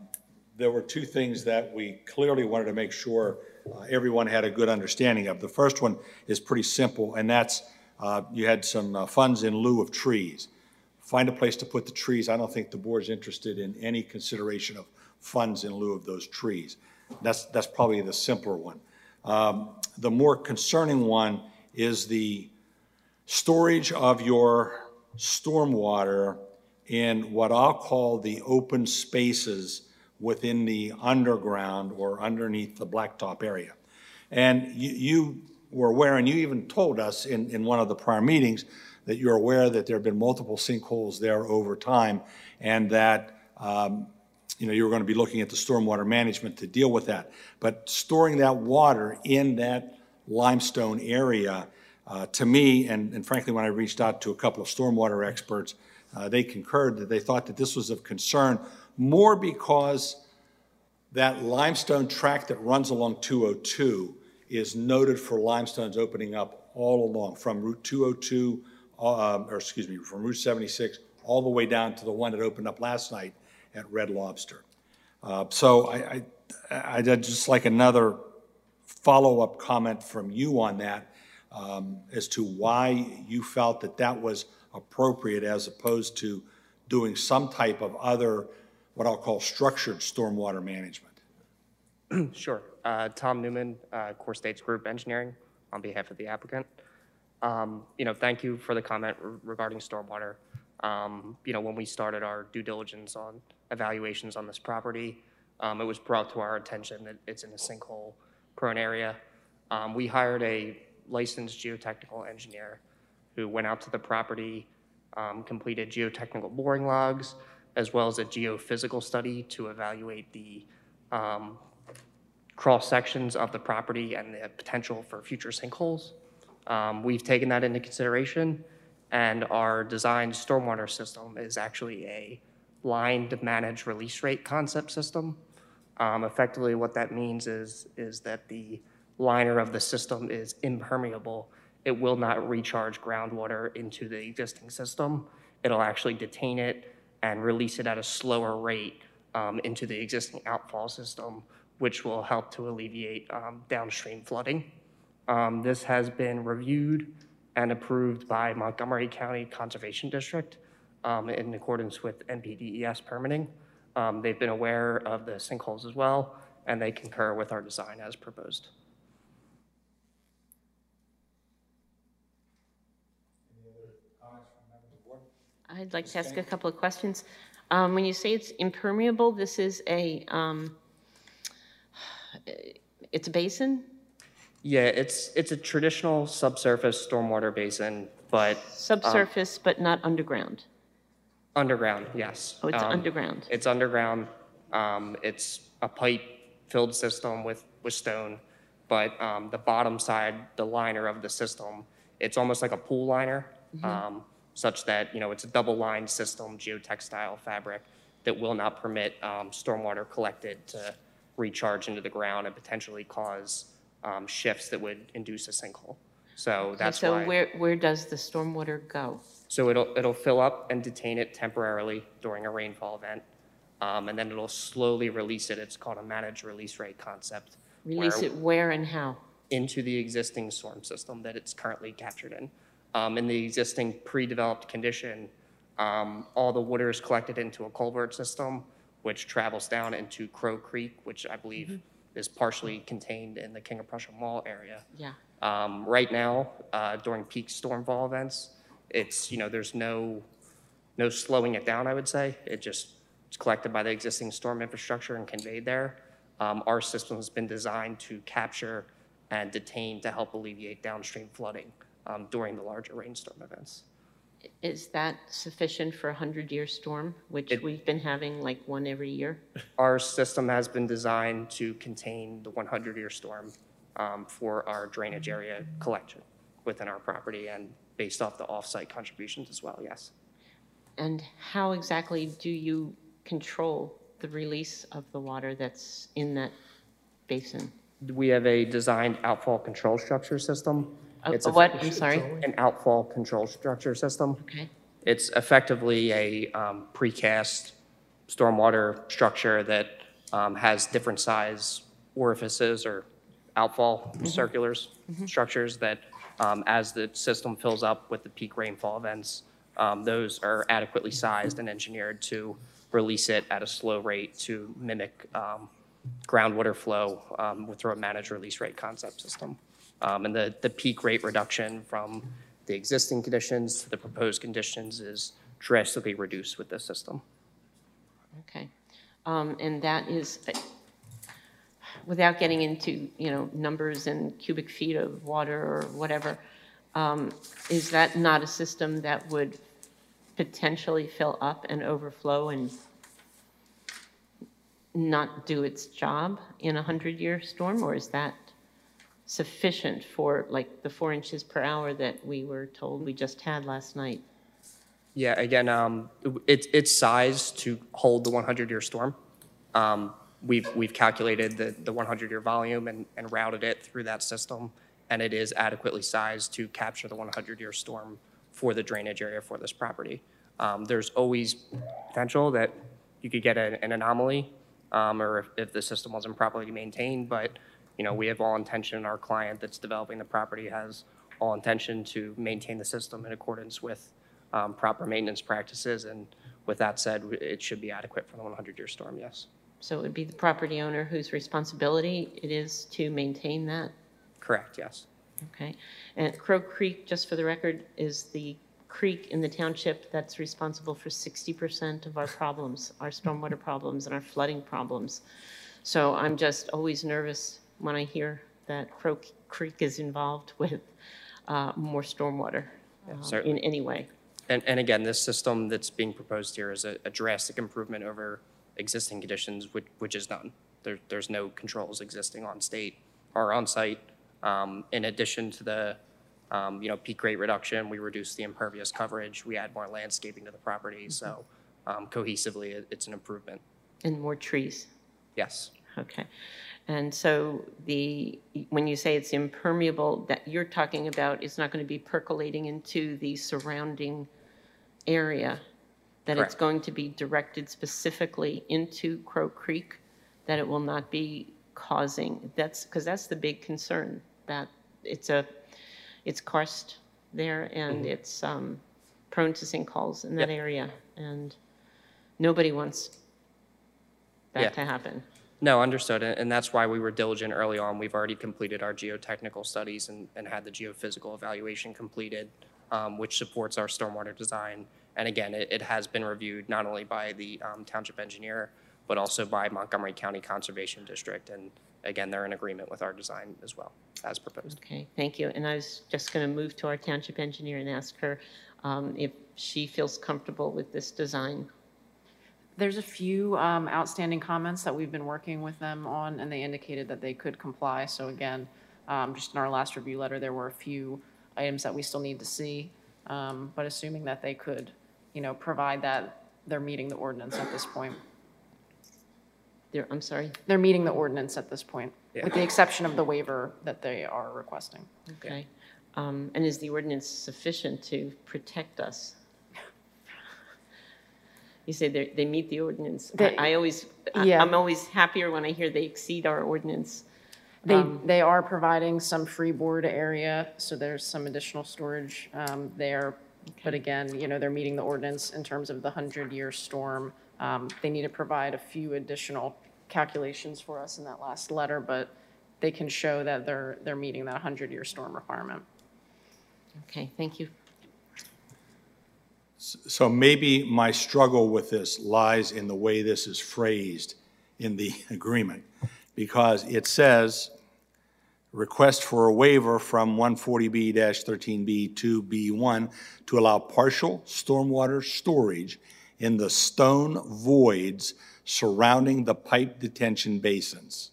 There were two things that we clearly wanted to make sure uh, everyone had a good understanding of. The first one is pretty simple, and that's, uh, you had some uh, funds in lieu of trees. Find a place to put the trees. I don't think the board's interested in any consideration of funds in lieu of those trees. That's, that's probably the simpler one. Um, The more concerning one is the storage of your stormwater in what I'll call the open spaces within the underground or underneath the blacktop area. And you, you were aware, and you even told us in, in one of the prior meetings, that you're aware that there have been multiple sinkholes there over time, and that, um, you know, you were going to be looking at the stormwater management to deal with that. But storing that water in that limestone area, uh, to me, and and frankly, when I reached out to a couple of stormwater experts, uh, they concurred that they thought that this was of concern, more because that limestone tract that runs along 202 is noted for limestones opening up all along, from Route 202, uh, or excuse me, from Route 76, all the way down to the one that opened up last night at Red Lobster. Uh, So I, I, I'd just like another follow-up comment from you on that, um, as to why you felt that that was appropriate as opposed to doing some type of other, what I'll call structured stormwater management. Sure. Uh, Tom Newman, uh, Core States Group Engineering, on behalf of the applicant. Um, You know, thank you for the comment re- regarding stormwater. Um, You know, when we started our due diligence on evaluations on this property, um, it was brought to our attention that it's in a sinkhole-prone area. Um, We hired a licensed geotechnical engineer who went out to the property, um, completed geotechnical boring logs, as well as a geophysical study to evaluate the um, cross sections of the property and the potential for future sinkholes. Um, We've taken that into consideration, and our designed stormwater system is actually a lined managed release rate concept system. Um, Effectively, what that means is, is that the liner of the system is impermeable. It will not recharge groundwater into the existing system. It'll actually detain it and release it at a slower rate um, into the existing outfall system, which will help to alleviate um, downstream flooding. Um, This has been reviewed and approved by Montgomery County Conservation District um, in accordance with NPDES permitting. Um, They've been aware of the sinkholes as well, and they concur with our design as proposed. Any other comments from members of the board? I'd like to ask a couple of questions. Um, When you say it's impermeable, this is a, um, it's a basin? Yeah, it's, it's a traditional subsurface stormwater basin, but Subsurface, but not underground? underground, yes. Oh, it's Um, underground. It's underground. Um, It's a pipe-filled system with, with stone, but um, the bottom side, the liner of the system, it's almost like a pool liner, um, such that, you know, it's a double-lined system, geotextile fabric, that will not permit um, stormwater collected to recharge into the ground and potentially cause um, shifts that would induce a sinkhole. So that's So why. where, where does the stormwater go? So it'll, it'll fill up and detain it temporarily during a rainfall event, um, and then it'll slowly release it. It's called a managed release rate concept. Release where- it where and how? Into the existing storm system that it's currently captured in. Um, in the existing pre-developed condition, um, all the water is collected into a culvert system, which travels down into Crow Creek, which I believe is partially contained in the King of Prussia Mall area. Yeah. Um, right now, uh, during peak stormfall events, it's, you know, there's no, no slowing it down, I would say. It just, it's collected by the existing storm infrastructure and conveyed there. Um, our system has been designed to capture and detain to help alleviate downstream flooding, um, during the larger rainstorm events. Is that sufficient for a 100-year storm, which It- we've been having like one every year? Our system has been designed to contain the 100-year storm, um, for our drainage area collection within our property and based off the off-site contributions as well, yes. And how exactly do you control the release of the water that's in that basin? We have a designed outfall control structure system. A- It's a what? I'm sorry? An outfall control structure system. Okay, It's effectively a um, precast stormwater structure that um, has different size orifices or outfall circulars, structures that, um, as the system fills up with the peak rainfall events, um, those are adequately sized and engineered to release it at a slow rate to mimic um, groundwater flow um, with through a managed release rate concept system. Um, And the, the peak rate reduction from the existing conditions to the proposed conditions is drastically reduced with this system. Okay. Um, And that is, without getting into, you know, numbers and cubic feet of water or whatever, um, is that not a system that would potentially fill up and overflow and not do its job in a 100-year storm? Or is that sufficient for, like, the four inches per hour that we were told we just had last night? Yeah, again, um, it's, it's sized to hold the 100-year storm. Um, We've, we've calculated the, the 100-year volume and, and routed it through that system, and it is adequately sized to capture the 100-year storm for the drainage area for this property. Um, There's always potential that you could get an an anomaly, um, or if, if the system wasn't properly maintained, but, you know, we have all intention, our client that's developing the property has all intention to maintain the system in accordance with um, proper maintenance practices, and with that said, it should be adequate for the 100-year storm, yes. So it would be the property owner whose responsibility it is to maintain that? Correct, yes. Okay. And Crow Creek, just for the record, is the creek in the township that's responsible for 60% of our problems, our stormwater problems and our flooding problems. So I'm just always nervous when I hear that Crow Creek is involved with uh, more stormwater um, in Certainly. any way. And, and again, this system that's being proposed here is a a drastic improvement over existing conditions, which, which is none. There, there's no controls existing on state or on site. Um, in addition to the, um, you know, peak rate reduction, we reduce the impervious coverage, we add more landscaping to the property, so, um, cohesively, it, it's an improvement. And more trees. Yes, Okay. And so the, when you say it's impermeable, that you're talking about, it's not going to be percolating into the surrounding area? That it's Correct. going to be directed specifically into Crow Creek? That it will not be causing, that's, because that's the big concern, that it's a, it's karst there and it's um, prone to sinkholes in that Mm-hmm. Area. And nobody wants Yeah. that to happen. No, understood, and that's why we were diligent early on. We've already completed our geotechnical studies and, and had the geophysical evaluation completed, um, which supports our stormwater design. And again, it, it has been reviewed not only by the um, township engineer, but also by Montgomery County Conservation District. And again, they're in agreement with our design as well, as proposed. Okay, thank you. And I was just going to move to our township engineer and ask her um, if she feels comfortable with this design. There's a few um, outstanding comments that we've been working with them on, and they indicated that they could comply. So again, um, just in our last review letter, there were a few items that we still need to see. Um, But assuming that they could, you know, provide that, they're meeting the ordinance at this point. There, I'm sorry. They're meeting the ordinance at this point, Yeah. with the exception of the waiver that they are requesting. Okay. Um, And is the ordinance sufficient to protect us? You say they, they meet the ordinance. I- They- I always, I- Yeah. I'm always happier when I hear they exceed our ordinance. They, Um, they are providing some freeboard area, so there's some additional storage um, there. But again, you know, they're meeting the ordinance in terms of the 100-year storm. Um, They need to provide a few additional calculations for us in that last letter, but they can show that they're, they're meeting that 100-year storm requirement. Okay, thank you. So maybe my struggle with this lies in the way this is phrased in the agreement, because it says, request for a waiver from 140B-13B to B1 to allow partial stormwater storage in the stone voids surrounding the pipe detention basins.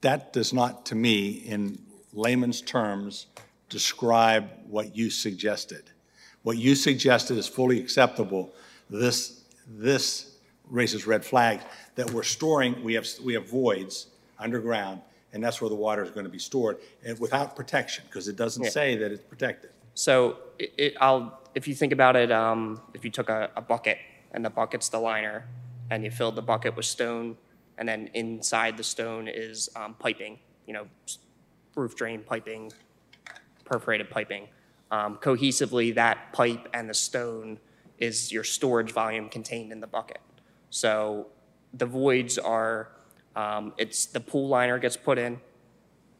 That does not, to me, in layman's terms, describe what you suggested. What you suggested is fully acceptable. This, this raises red flags, that we're storing, we have, we have voids underground, and that's where the water is going to be stored, and without protection, because it doesn't Yeah. say that it's protected. So it- it, I'll, if you think about it, um, if you took a, a bucket and the bucket's the liner, and you filled the bucket with stone, and then inside the stone is um, piping, you know, s- roof drain piping, perforated piping. Um, cohesively, that pipe and the stone is your storage volume contained in the bucket. So the voids are, um, it's the pool liner gets put in,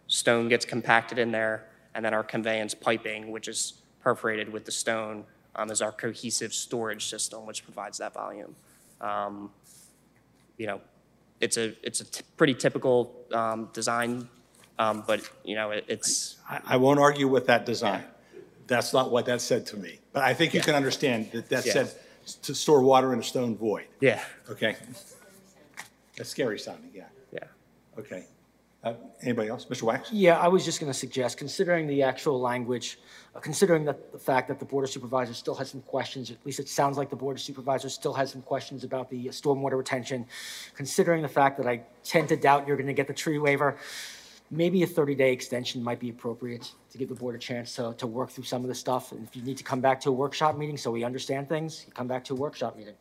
stone gets compacted in there, and then our conveyance piping, which is perforated with the stone, um, is our cohesive storage system, which provides that volume. Um, you know, it's a it's a t- pretty typical um, design, um, but you know, it, it's I, I won't argue with that design. That's not what that said to me. But I think you can understand that that Yeah. said to store water in a stone void, yeah, okay? That's scary sounding, yeah. yeah. Okay. Uh, Anybody else? Mr. Waks? Yeah, I was just going to suggest, considering the actual language, uh, considering that the fact that the Board of Supervisors still has some questions, at least it sounds like the Board of Supervisors still has some questions about the uh, stormwater retention, considering the fact that I tend to doubt you're going to get the tree waiver, maybe a 30-day extension might be appropriate to give the board a chance to, to work through some of the stuff. And if you need to come back to a workshop meeting so we understand things, you come back to a workshop meeting.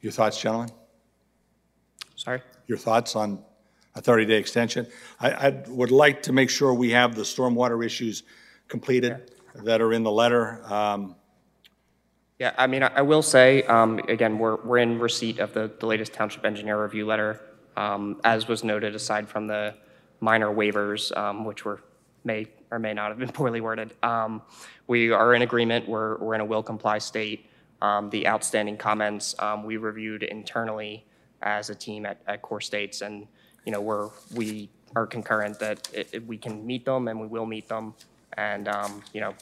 Your thoughts, gentlemen? Sorry. Your thoughts on a 30-day extension? I, I would like to make sure we have the stormwater issues completed that are in the letter. Um, Yeah, I mean, I will say, um, again, we're, we're in receipt of the, the latest township engineer review letter. Um, As was noted, aside from the minor waivers, um, which were, may or may not have been poorly worded, um, we are in agreement, we're, we're in a will comply state. Um, The outstanding comments, um, we reviewed internally as a team at, at Core States, and, you know, we're, we are concurrent that it- it- we can meet them and we will meet them. And, you know,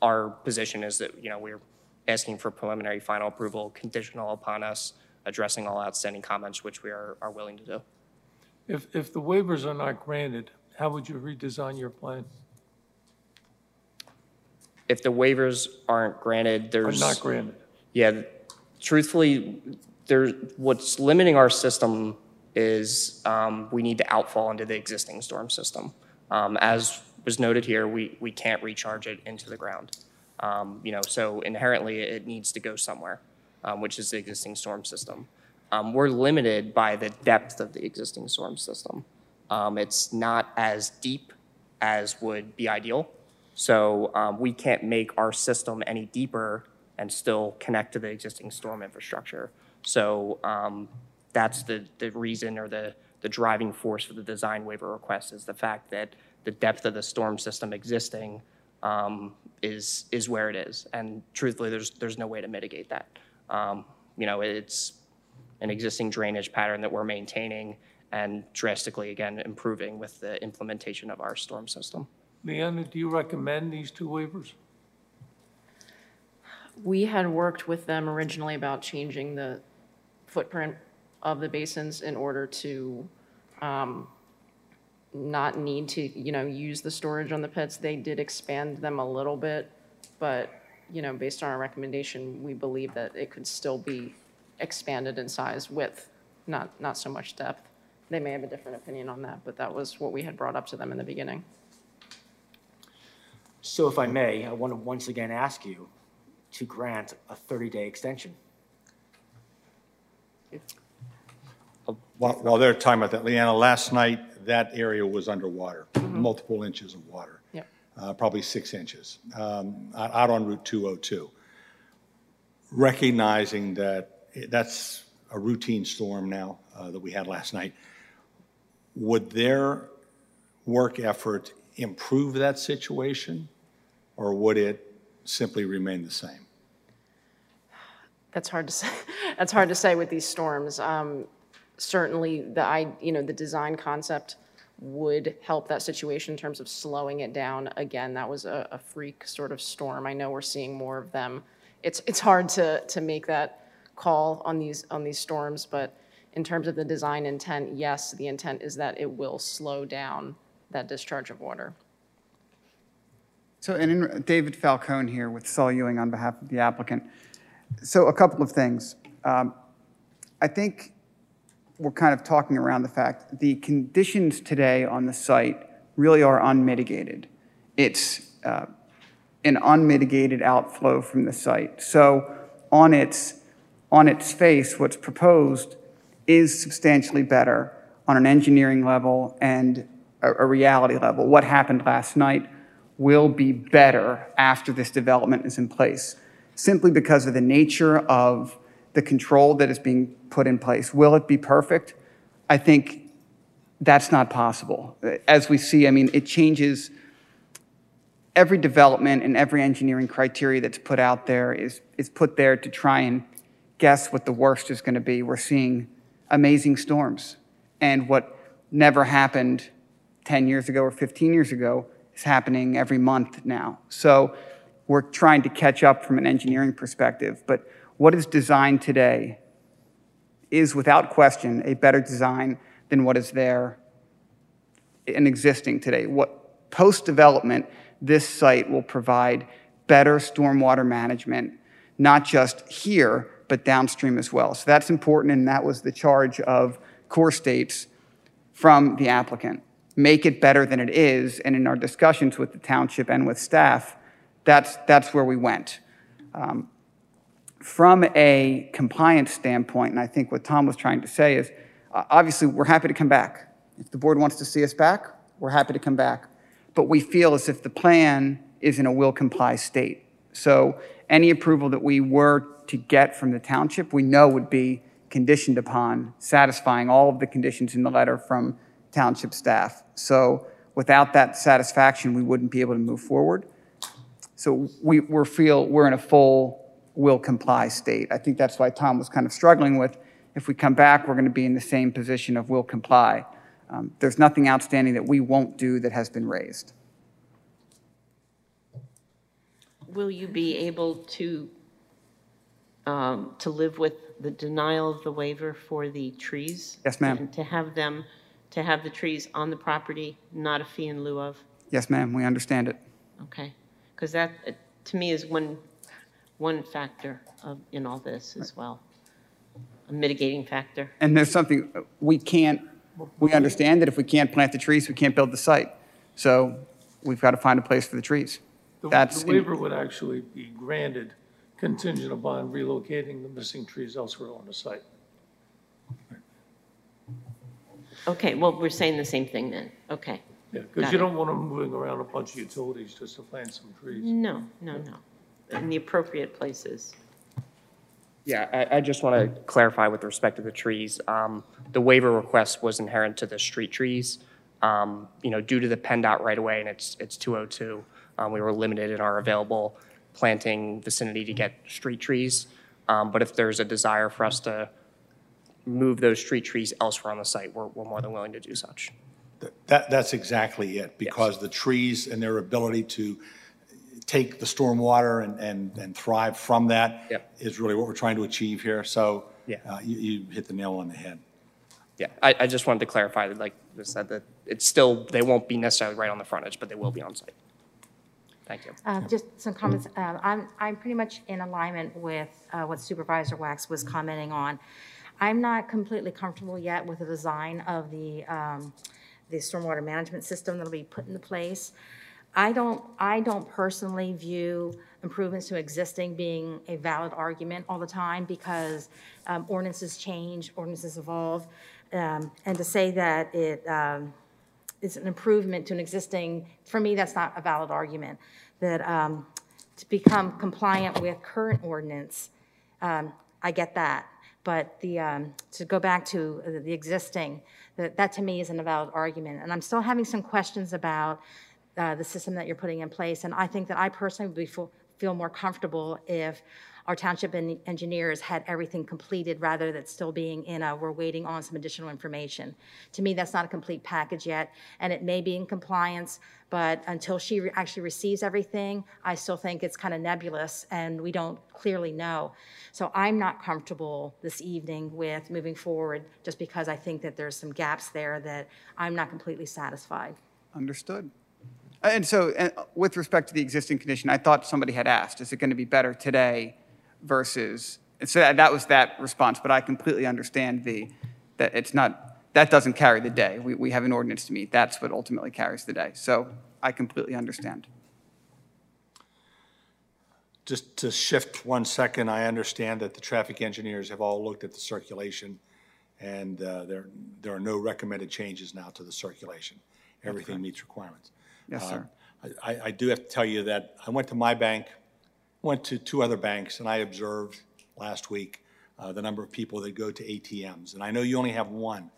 our position is that, you know, we're asking for preliminary final approval conditional upon us addressing all outstanding comments, which we are, are willing to do. If, if the waivers are not granted, how would you redesign your plan? If the waivers aren't granted, Are there's. not granted? Yeah, truthfully, there, what's limiting our system is um, we need to outfall into the existing storm system. Um, As was noted here, we, we can't recharge it into the ground. Um, You know, so inherently, it needs to go somewhere, um, which is the existing storm system. Um, We're limited by the depth of the existing storm system. Um, It's not as deep as would be ideal. So um, we can't make our system any deeper and still connect to the existing storm infrastructure. So um, that's the, the reason or the, the driving force for the design waiver request is the fact that the depth of the storm system existing um, is, is where it is. And truthfully, there's, there's no way to mitigate that. Um, You know, it's an existing drainage pattern that we're maintaining and drastically, again, improving with the implementation of our storm system. Leanna, do you recommend these two waivers? We had worked with them originally about changing the footprint of the basins in order to um, not need to, you know, use the storage on the pits. They did expand them a little bit, but, you know, based on our recommendation, we believe that it could still be expanded in size width, not, not so much depth. They may have a different opinion on that, but that was what we had brought up to them in the beginning. So if I may, I want to once again ask you to grant a 30-day extension. While while they're talking about that, Leanna, last night, that area was underwater, multiple inches of water. Yep. uh, Probably six inches, um, out out on Route 202. Recognizing that that's a routine storm now uh, that we had last night, would their work effort improve that situation? Or would it simply remain the same? That's hard to say. That's hard to say with these storms. Um, Certainly, the, I, you know, the design concept would help that situation in terms of slowing it down. Again, that was a, a freak sort of storm. I know we're seeing more of them. It's, it's hard to, to make that call on these, on these storms, but in terms of the design intent, yes, the intent is that it will slow down that discharge of water. So, and in, David Falcone here with Saul Ewing on behalf of the applicant. So a couple of things. Um, I think we're kind of talking around the fact, the conditions today on the site really are unmitigated. It's uh, an unmitigated outflow from the site. So on its, on its face, what's proposed is substantially better on an engineering level and a, a reality level. What happened last night will be better after this development is in place, simply because of the nature of the control that is being put in place. Will it be perfect? I think that's not possible. As we see, I mean, it changes every development and every engineering criteria that's put out there is, is put there to try and guess what the worst is going to be. We're seeing amazing storms. And what never happened 10 years ago or 15 years ago is happening every month now. So we're trying to catch up from an engineering perspective. But what is designed today is without question a better design than what is there and existing today. What post-development, this site will provide better stormwater management, not just here, but downstream as well. So that's important, and that was the charge of core states from the applicant. Make it better than it is, and in our discussions with the township and with staff, that's, that's where we went. Um, from a compliance standpoint, and I think what Tom was trying to say is, uh, obviously, we're happy to come back. If the board wants to see us back, we're happy to come back. But we feel as if the plan is in a will comply state. So any approval that we were to get from the township, we know would be conditioned upon satisfying all of the conditions in the letter from township staff. So without that satisfaction, we wouldn't be able to move forward. So we, we feel we're in a full will comply state. I think that's why Tom was kind of struggling with, if we come back, we're going to be in the same position of will comply. Um, There's nothing outstanding that we won't do that has been raised. Will you be able to, um, to live with the denial of the waiver for the trees? Yes, ma'am. And to have them, to have the trees on the property, not a fee in lieu of? Yes, ma'am, we understand it. Okay, because that, uh, to me, is one, one factor of, in all this as well, a mitigating factor. And there's something, uh, we can't, we understand that if we can't plant the trees, we can't build the site. So we've got to find a place for the trees. The- That's, The waiver would actually be granted contingent upon relocating the missing trees elsewhere on the site. Okay, well, we're saying the same thing then, okay. Yeah, because Got you it. don't want them moving around a bunch of utilities just to plant some trees. No, no, no, in the appropriate places. Yeah, I, I just want to clarify with respect to the trees. Um, The waiver request was inherent to the street trees. Um, You know, due to the PennDOT right-of-way, and it's, it's 202, um, we were limited in our available planting vicinity to get street trees. Um, But if there's a desire for us to move those street trees elsewhere on the site, we're, we're more than willing to do such. That, that's exactly it, because the trees and their ability to take the stormwater and, and, and thrive from that Yep. is really what we're trying to achieve here. So Yeah. uh, you, you hit the nail on the head. Yeah, I, I just wanted to clarify that, like I said, that it's still, they won't be necessarily right on the frontage, but they will be on site. Thank you. Uh, Just some comments. Uh, I'm, I'm pretty much in alignment with uh, what Supervisor Waks was commenting on. I'm not completely comfortable yet with the design of the, um, the stormwater management system that'll be put into place. I don't, I don't personally view improvements to existing being a valid argument all the time because um, ordinances change, ordinances evolve. Um, And to say that it, um, is an improvement to an existing, for me, that's not a valid argument. That um, to become compliant with current ordinance, um, I get that. But the, um, to go back to the- existing, that, that to me isn't a valid argument. And I'm still having some questions about uh, the system that you're putting in place. And I think that I personally would feel- feel more comfortable if our township en- engineers had everything completed rather than still being in a, we're waiting on some additional information. To me, that's not a complete package yet, and it may be in compliance, but until she re- actually receives everything, I still think it's kind of nebulous, and we don't clearly know. So I'm not comfortable this evening with moving forward, just because I think that there's some gaps there that I'm not completely satisfied. Understood. And so, and with respect to the existing condition, I thought somebody had asked, is it going to be better today versus, and so that- that was that response, but I completely understand the, that it's not, that doesn't carry the day. We, we have an ordinance to meet. That's what ultimately carries the day. So I completely understand. Just to shift one second, I understand that the traffic engineers have all looked at the circulation, and uh, there, there are no recommended changes now to the circulation. Everything meets requirements. Yes, sir. Uh, I, I do have to tell you that I went to my bank, went to two other banks, and I observed last week uh, the number of people that go to ATMs. And I know you only have one.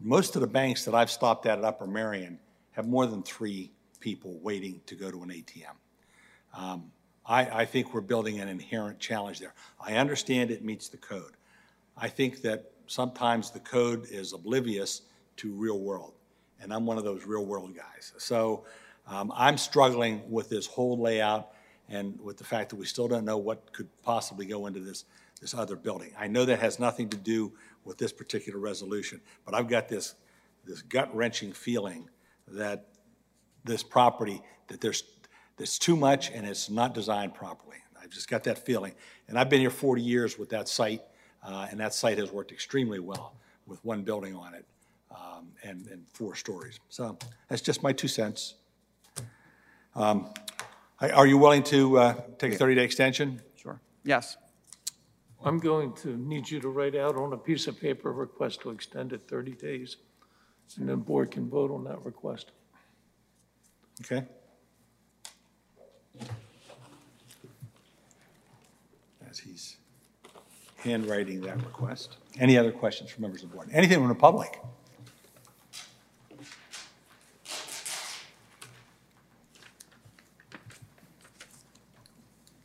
Most of the banks that I've stopped at at Upper Merion have more than three people waiting to go to an ATM. Um, I, I think we're building an inherent challenge there. I understand it meets the code. I think that sometimes the code is oblivious to real world, and I'm one of those real world guys. So um, I'm struggling with this whole layout and with the fact that we still don't know what could possibly go into this, this other building. I know that has nothing to do with this particular resolution, but I've got this, this gut wrenching feeling that this property, that there's, there's too much and it's not designed properly. I've just got that feeling. And I've been here 40 years with that site, uh, and that site has worked extremely well with one building on it um, and, and four stories. So that's just my two cents. Um, I- Are you willing to uh, take a 30-day extension? Sure. Yes. I'm going to need you to write out on a piece of paper a request to extend it 30 days, and then board can vote on that request. Okay. As he's handwriting that request. Any other questions from members of the board? Anything from the public?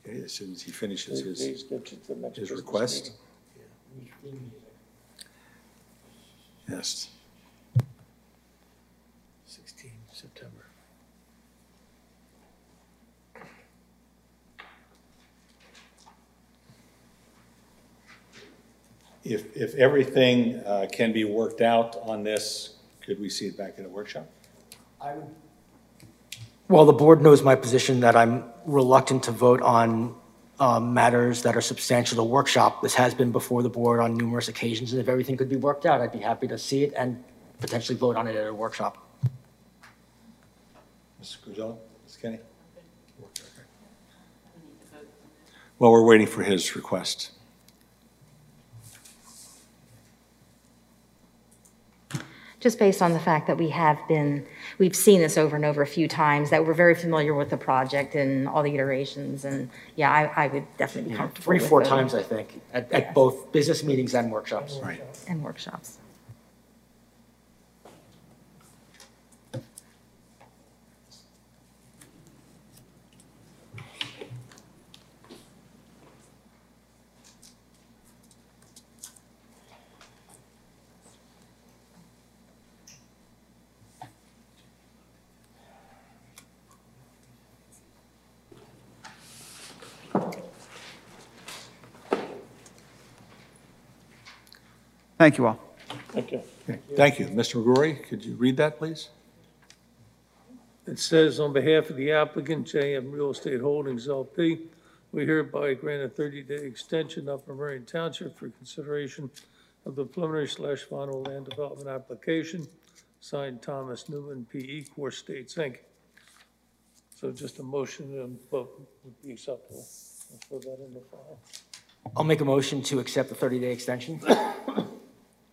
Okay, as soon as he finishes his, Please get to the next his business request. meeting. Yes. 16 September. If, if everything uh, can be worked out on this, could we see it back at a workshop? Well, the board knows my position that I'm reluctant to vote on um, matters that are substantial to workshop. This has been before the board on numerous occasions, and if everything could be worked out, I'd be happy to see it and potentially vote on it at a workshop. Mr. Guzzo, Ms. Kenny? Well, we're waiting for his request. Just based on the fact that we have been, we've seen this over and over a few times, that we're very familiar with the project and all the iterations, and yeah, I, I would definitely be comfortable Three, with four voting. times, I think, at, at Yes. both business meetings and workshops. Right. And workshops. Thank you all. Thank you. Okay, Thank you. Mr. McGrory, could you read that, please? It says, on behalf of the applicant, JM Real Estate Holdings LP, we hereby grant a 30-day extension of Merion Township for consideration of the preliminary slash final land development application, signed Thomas Newman, P.E., Core States, Inc. So just a motion and vote would be acceptable. I'll throw that in the file. I'll make a motion to accept the 30-day extension.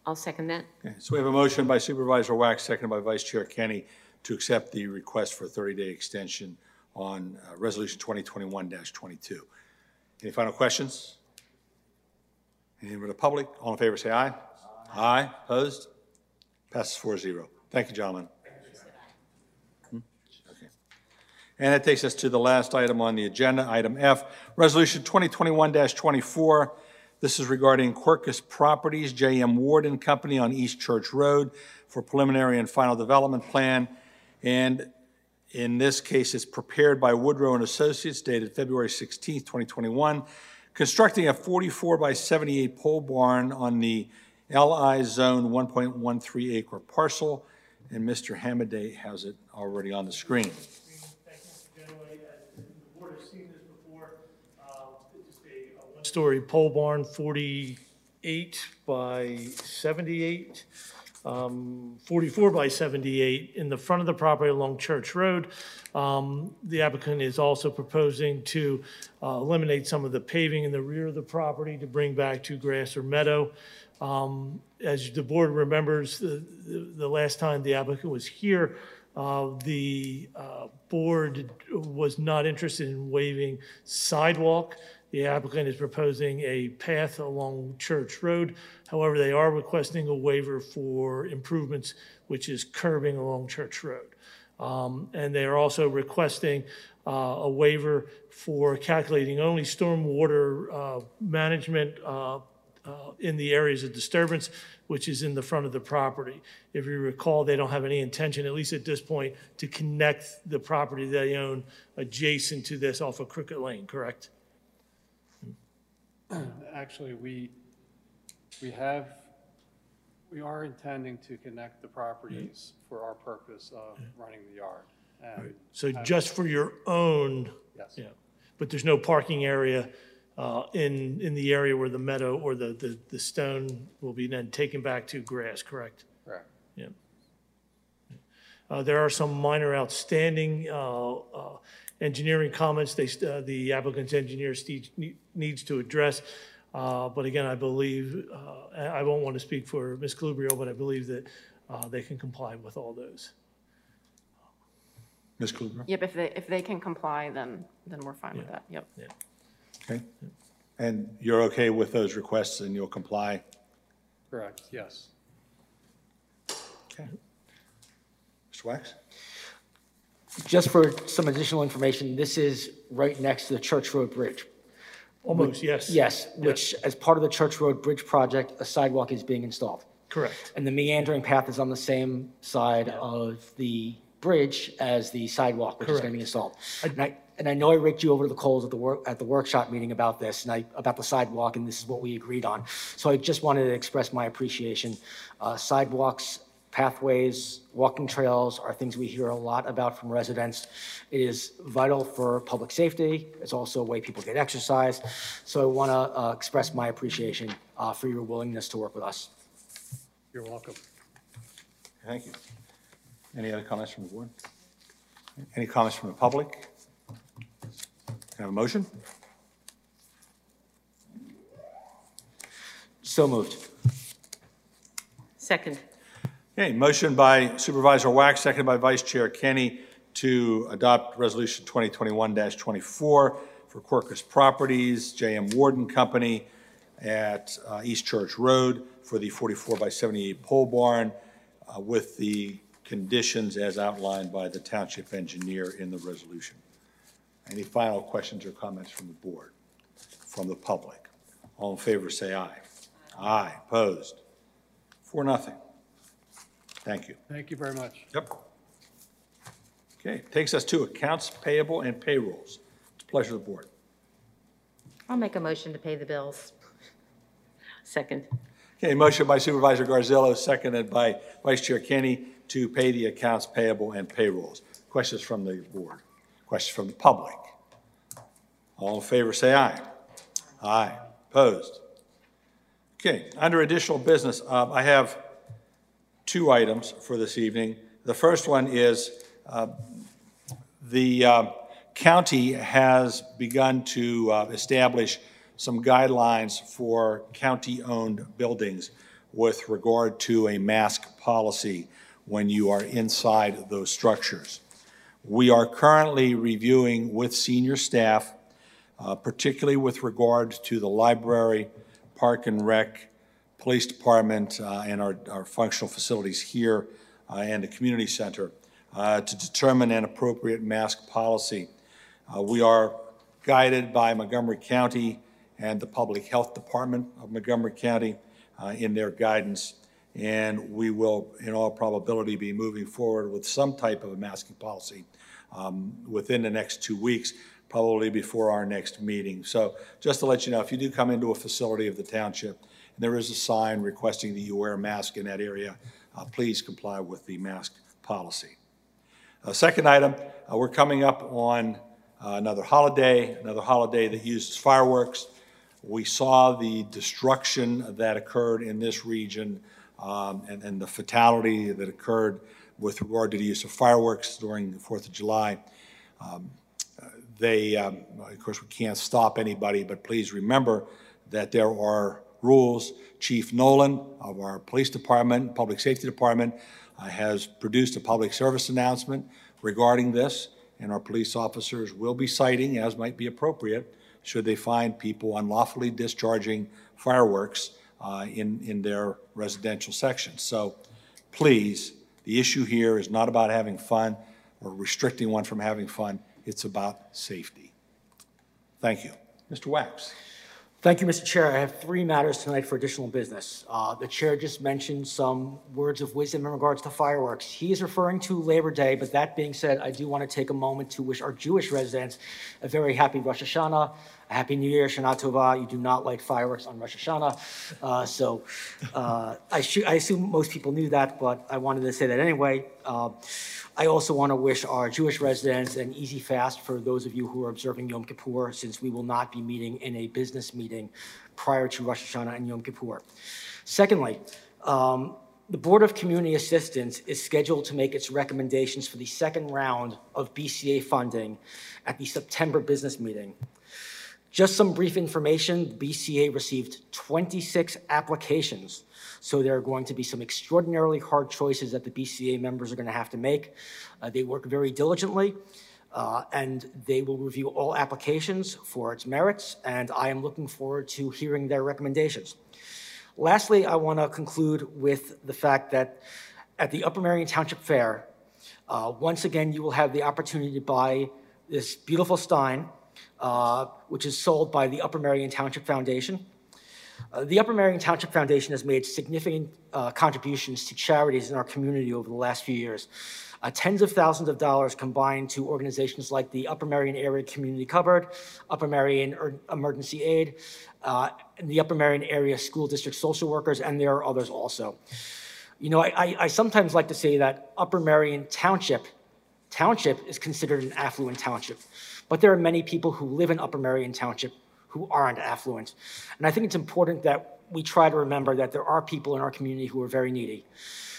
I'll second that. Okay, So we have a motion by Supervisor Waks, seconded by Vice Chair Kenny, to accept the request for a 30-day extension on uh, Resolution 2021-22. Any final questions? Anything from the public? All in favor, say aye. Aye. Opposed? Passes 4-0. Thank you, gentlemen. Hmm? Okay. And that takes us to the last item on the agenda, item F, Resolution 2021-24. This is regarding Quercus Properties, J.M. Ward and Company on East Church Road for preliminary and final development plan. And in this case, it's prepared by Woodrow and Associates dated February 16th, 2021, constructing a 44 by 78 pole barn on the LI Zone 1.13 acre parcel. And Mr. Hamaday has it already on the screen. Thank you, Mr. Jenaway. Uh, The board has seen this before. Uh, It's just a a one-story pole barn, 48 48 by 78, um, 44 by 78 in the front of the property along Church Road. Um, The applicant is also proposing to uh, eliminate some of the paving in the rear of the property to bring back to grass or meadow. Um, As the board remembers, the, the- the last time the applicant was here, uh, the uh, board was not interested in waiving sidewalk. The applicant is proposing a path along Church Road. However, they are requesting a waiver for improvements, which is curbing along Church Road. Um, And they are also requesting uh, a waiver for calculating only stormwater uh, management uh, uh, in the areas of disturbance, which is in the front of the property. If you recall, they don't have any intention, at least at this point, to connect the property they own adjacent to this off of Crooked Lane, correct? Actually, we, we have, we are intending to connect the properties for our purpose of running the yard. And So just for your own? Yes. Yeah, but there's no parking area uh, in, in the area where the meadow or the, the, the stone will be then taken back to grass, correct? Correct. Yeah. Uh, There are some minor outstanding uh, uh, engineering comments they, uh, the applicant's engineer Steve needs to address. Uh, But again, I believe, uh, I I won't want to speak for Ms. Colubriale, but I believe that uh, they can comply with all those. Ms. Kluger? Yep, if they, if they can comply, then, then we're fine with that, yep. Okay. And you're okay with those requests and you'll comply? Correct, yes. Okay. Mr. Waks? Just for some additional information, this is right next to the Church Road Bridge. Almost, yes. Yes, which, as part of the Church Road Bridge project, a sidewalk is being installed. Correct. And the meandering path is on the same side of the bridge as the sidewalk, which is going to be installed. And I, and I know I raked you over the coals at the work, at the workshop meeting about this, and I, about the sidewalk, and this is what we agreed on. So I just wanted to express my appreciation. Uh, Sidewalks, pathways, walking trails are things we hear a lot about from residents. It is vital for public safety. It's also a way people get exercise. So I want to express my appreciation uh, for your willingness to work with us. You're welcome. Thank you. Any other comments from the board? Any comments from the public? Can I have a motion? So moved. Second. Okay, motion by Supervisor Waks, seconded by Vice Chair Kenny to adopt Resolution 2021-24 for Quercus Properties, J.M. Warden Company at uh, East Church Road for the 44 by 78 pole barn uh, with the conditions as outlined by the township engineer in the resolution. Any final questions or comments from the board, from the public? All in favor, say aye. Aye, opposed? For nothing. Thank you. Thank you very much. Yep. Okay, takes us to accounts payable and payrolls. It's a pleasure of the board. I'll make a motion to pay the bills. Second. Okay, motion by Supervisor Garzillo, seconded by Vice Chair Kenny to pay the accounts payable and payrolls. Questions from the board? Questions from the public? All in favor, say aye. Aye. Opposed? Okay, under additional business, uh, I have two items for this evening. The first one is uh, the uh, county has begun to uh, establish some guidelines for county-owned buildings with regard to a mask policy when you are inside those structures. We are currently reviewing with senior staff, uh, particularly with regard to the library, park and rec, police department, uh, and our, our functional facilities here, uh, and the community center, uh, to determine an appropriate mask policy. We are guided by Montgomery County and the Public Health Department of Montgomery County in their guidance, and we will, in all probability, be moving forward with some type of a masking policy um, within the next two weeks, probably before our next meeting. So just to let you know, if you do come into a facility of the township, and there is a sign requesting that you wear a mask in that area, uh, please comply with the mask policy. Uh, Second item, uh, we're coming up on uh, another holiday, another holiday that uses fireworks. We saw the destruction that occurred in this region um, and and the fatality that occurred with regard to the use of fireworks during the Fourth of July. Um, They, um, of course, we can't stop anybody, but please remember that there are rules. Chief Nolan of our Police Department, Public Safety Department, uh, has produced a public service announcement regarding this, and our police officers will be citing, as might be appropriate, should they find people unlawfully discharging fireworks uh, in, in their residential sections. So please, the issue here is not about having fun or restricting one from having fun. It's about safety. Thank you. Mr. Waks. Thank you, Mr. Chair. I have three matters tonight for additional business. Uh, The chair just mentioned some words of wisdom in regards to fireworks. He is referring to Labor Day, but that being said, I do want to take a moment to wish our Jewish residents a very happy Rosh Hashanah, happy New Year, Shana Tova. You do not light fireworks on Rosh Hashanah. Uh, So uh, I shu- I assume most people knew that, but I wanted to say that anyway. Uh, I also want to wish our Jewish residents an easy fast for those of you who are observing Yom Kippur, since we will not be meeting in a business meeting prior to Rosh Hashanah and Yom Kippur. Secondly, um, the Board of Community Assistance is scheduled to make its recommendations for the second round of BCA funding at the September business meeting. Just some brief information, the BCA received 26 applications, so there are going to be some extraordinarily hard choices that the BCA members are going to have to make. Uh, They work very diligently, uh, and they will review all applications for its merits, and I am looking forward to hearing their recommendations. Lastly, I want to conclude with the fact that at the Upper Merion Township Fair, uh, once again, you will have the opportunity to buy this beautiful stein, uh, which is sold by the Upper Merion Township Foundation. Uh, The Upper Merion Township Foundation has made significant uh, contributions to charities in our community over the last few years. Uh, Tens of thousands of dollars combined to organizations like the Upper Merion Area Community Cupboard, Upper Merion Ur- Emergency Aid, uh, and the Upper Merion Area School District Social Workers, and there are others also. You know, I, I- I sometimes like to say that Upper Merion Township, Township is considered an affluent township, but there are many people who live in Upper Merion Township who aren't affluent. And I think it's important that we try to remember that there are people in our community who are very needy.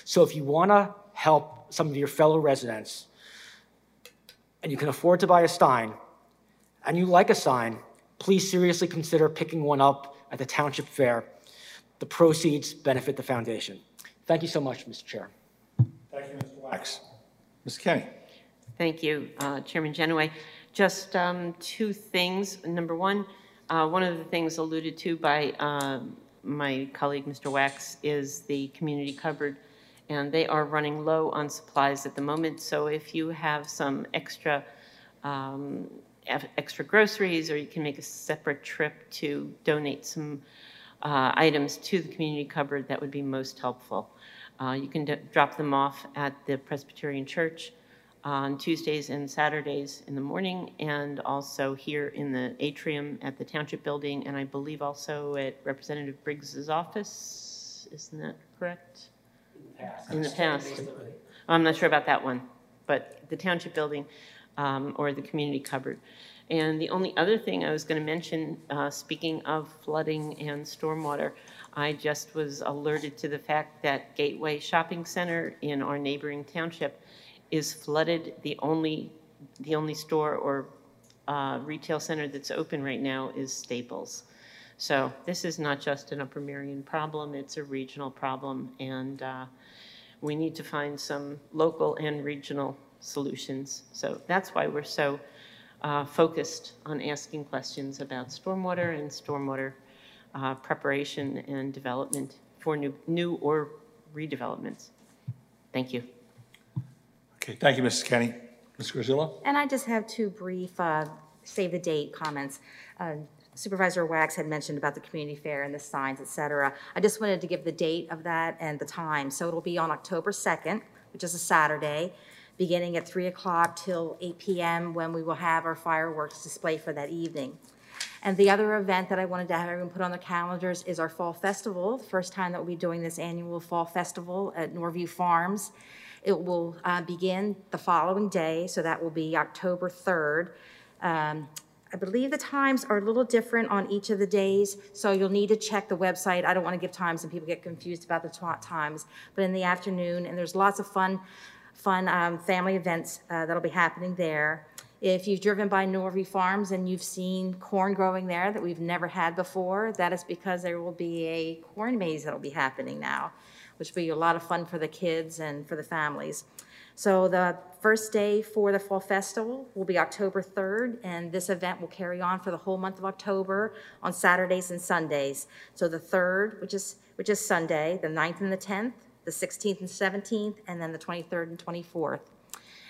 So if you want to help some of your fellow residents, and you can afford to buy a Stein, and you like a sign, please seriously consider picking one up at the Township Fair. The proceeds benefit the foundation. Thank you so much, Mr. Chair. Thank you, Mr. Waks. Ms. Kenny. Thank you, uh, Chairman Jenaway. Just um, two things. Number one, uh, one of the things alluded to by um, my colleague, Mr. Waks, is the community cupboard, and they are running low on supplies at the moment. So if you have some extra, um, extra groceries, or you can make a separate trip to donate some uh, items to the community cupboard, that would be most helpful. Uh, You can drop them off at the Presbyterian Church on Tuesdays and Saturdays in the morning, and also here in the atrium at the Township Building, and I believe also at Representative Briggs's office. Isn't that correct? In the past. I'm not sure about that one, but the Township Building um, or the community cupboard. And the only other thing I was going to mention, uh, speaking of flooding and stormwater, I just was alerted to the fact that Gateway Shopping Center in our neighboring township is flooded. The only, the only store or uh, retail center that's open right now is Staples. So this is not just an Upper Merion problem, it's a regional problem, and uh, we need to find some local and regional solutions. So that's why we're so uh, focused on asking questions about stormwater and stormwater uh, preparation and development for new, new or redevelopments. Thank you. Okay, thank you, Mrs. Kenny. Ms. Garzillo? And I just have two brief uh, save the date comments. Uh, Supervisor Waks had mentioned about the community fair and the signs, et cetera. I just wanted to give the date of that and the time. So it'll be on October 2nd, which is a Saturday, beginning at 3 o'clock till 8 p.m. when we will have our fireworks display for that evening. And the other event that I wanted to have everyone put on their calendars is our Fall Festival, the first time that we'll be doing this annual Fall Festival at Norview Farms. It will uh, begin the following day, so that will be October 3rd. Um, I believe the times are a little different on each of the days, so you'll need to check the website. I don't want to give times and people get confused about the twa- times. But in the afternoon, and there's lots of fun, fun um, family events uh, that'll be happening there. If you've driven by Norview Farms and you've seen corn growing there that we've never had before, that is because there will be a corn maze that'll be happening now, which will be a lot of fun for the kids and for the families. So the first day for the Fall Festival will be October 3rd, and this event will carry on for the whole month of October on Saturdays and Sundays. So the 3rd, which is, which is Sunday, the 9th and the 10th, the 16th and 17th, and then the 23rd and 24th.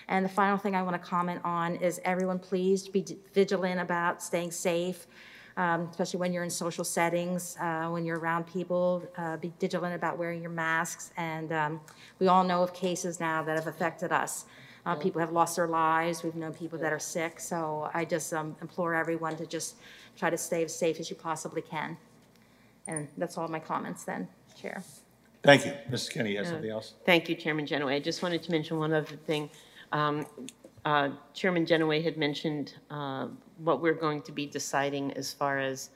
And the final thing I want to comment on is everyone please be vigilant about staying safe, um, especially when you're in social settings, uh, when you're around people. Uh, be vigilant about wearing your masks. And um, we all know of cases now that have affected us. Uh, people have lost their lives. We've known people that are sick. So I just um, implore everyone to just try to stay as safe as you possibly can. And that's all my comments then, Chair. Thank you. Mrs. Kenny, you have something else? Thank you, Chairman Jenaway. I just wanted to mention one other thing. Um, uh, Chairman Jenaway had mentioned uh, what we're going to be deciding as far as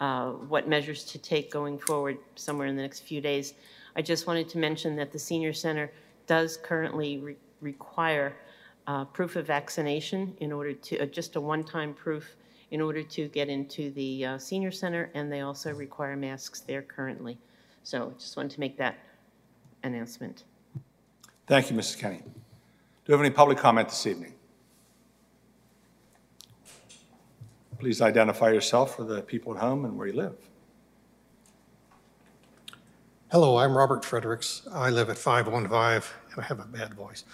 uh, what measures to take going forward somewhere in the next few days. I just wanted to mention that the senior center does currently re- require uh, proof of vaccination in order to, uh, just a one-time proof in order to get into the uh, senior center, and they also require masks there currently. So just wanted to make that announcement. Thank you, Mrs. Kenny. Do we have any public comment this evening? Please identify yourself for the people at home and where you live. Hello, I'm Robert Fredericks. I live at 515, I have a bad voice,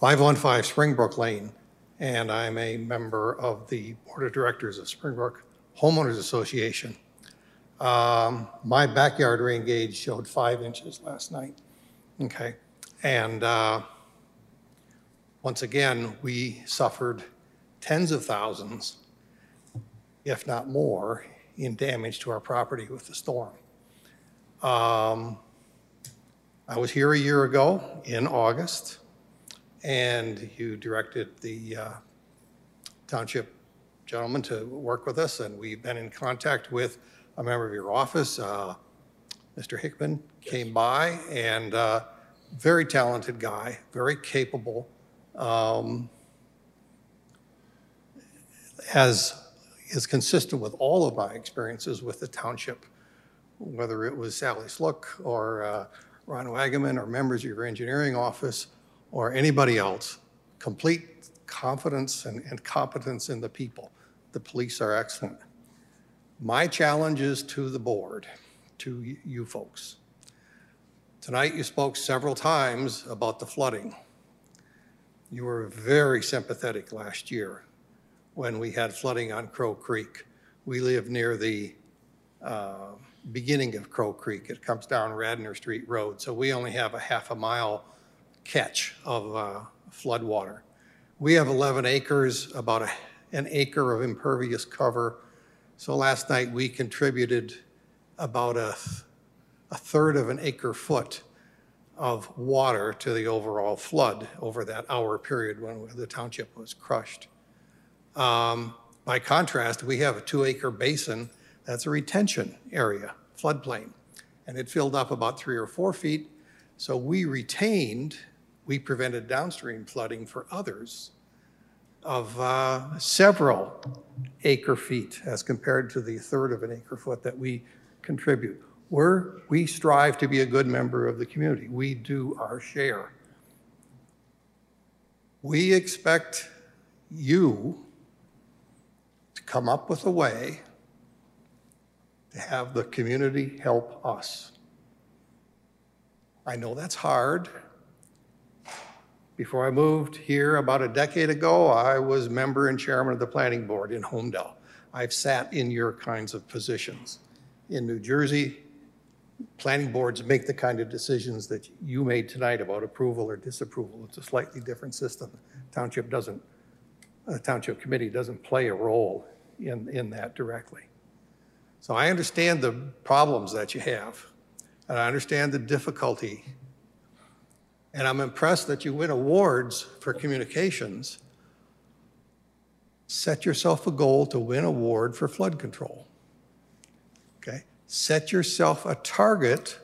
515 Springbrook Lane, and I'm a member of the Board of Directors of Springbrook Homeowners Association. Um, My backyard rain gauge showed five inches last night, okay? And uh, once again, we suffered tens of thousands, if not more, in damage to our property with the storm. Um, I was here a year ago in August, and you directed the uh, township gentleman to work with us, and we've been in contact with a member of your office. uh, Mr. Hickman came by, and uh, very talented guy, very capable. Um, As is consistent with all of my experiences with the township, whether it was Sally Sluck or uh, Ron Wagaman or members of your engineering office or anybody else, complete confidence and, and competence in the people. The police are excellent. My challenge is to the board, to you folks. Tonight, you spoke several times about the flooding. You were very sympathetic last year when we had flooding on Crow Creek. We live near the uh, beginning of Crow Creek. It comes down Radnor Street Road, so we only have a half a mile catch of uh, flood water. We have 11 acres, about a- an acre of impervious cover. So last night, we contributed about a, a third of an acre foot of water to the overall flood over that hour period when the township was crushed. Um, By contrast, we have a two-acre basin that's a retention area, floodplain, and it filled up about three or four feet. So we retained, we prevented downstream flooding for others of uh, several acre feet as compared to the third of an acre foot that we contribute. We're, we strive to be a good member of the community. We do our share. We expect you to come up with a way to have the community help us. I know that's hard. Before I moved here about a decade ago, I was member and chairman of the planning board in Holmdel. I've sat in your kinds of positions. In New Jersey, planning boards make the kind of decisions that you made tonight about approval or disapproval. It's a slightly different system. Township doesn't, a township committee doesn't play a role in, in that directly. So I understand the problems that you have, and I understand the difficulty. And I'm impressed that you win awards for communications. set yourself a goal to win award for flood control. Okay? Set yourself a target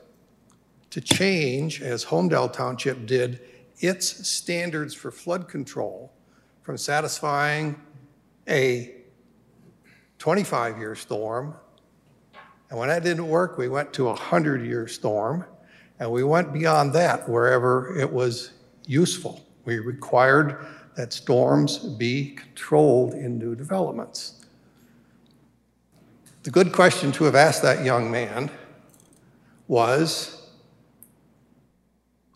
to change, as Holmdel Township did, its standards for flood control from satisfying a 25-year storm. And when that didn't work, we went to a 100-year storm, and we went beyond that wherever it was useful. We required that storms be controlled in new developments. The good question to have asked that young man was,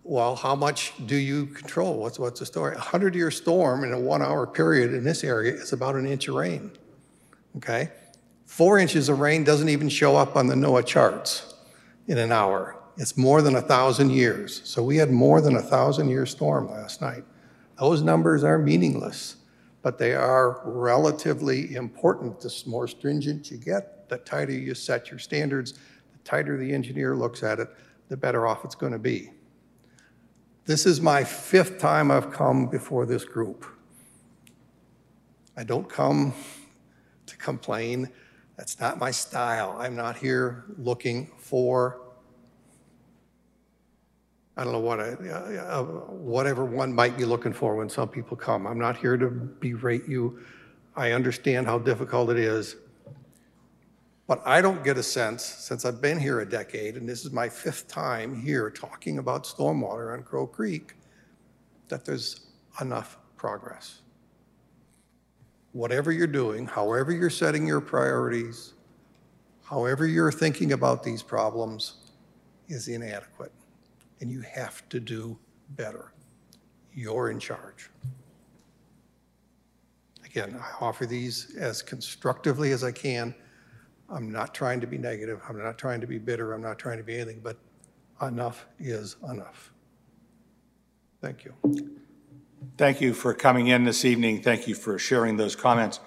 well, how much do you control? What's, what's the story? A 100-year storm in a one-hour period in this area is about an inch of rain, okay? Four inches of rain doesn't even show up on the NOAA charts in an hour. It's more than a 1,000 years. So we had more than a 1,000-year storm last night. Those numbers are meaningless, but they are relatively important. The more stringent you get, the tighter you set your standards, the tighter the engineer looks at it, the better off it's going to be. This is my fifth time I've come before this group. I don't come to complain. That's not my style. I'm not here looking for, I don't know what, I, uh, whatever one might be looking for when some people come. I'm not here to berate you. I understand how difficult it is. But I don't get a sense, since I've been here a decade, and this is my fifth time here talking about stormwater on Crow Creek, that there's enough progress. Whatever you're doing, however you're setting your priorities, however you're thinking about these problems, is inadequate. And you have to do better. You're in charge. Again, I offer these as constructively as I can. I'm not trying to be negative. I'm not trying to be bitter. I'm not trying to be anything, but enough is enough. Thank you. Thank you for coming in this evening. Thank you for sharing those comments.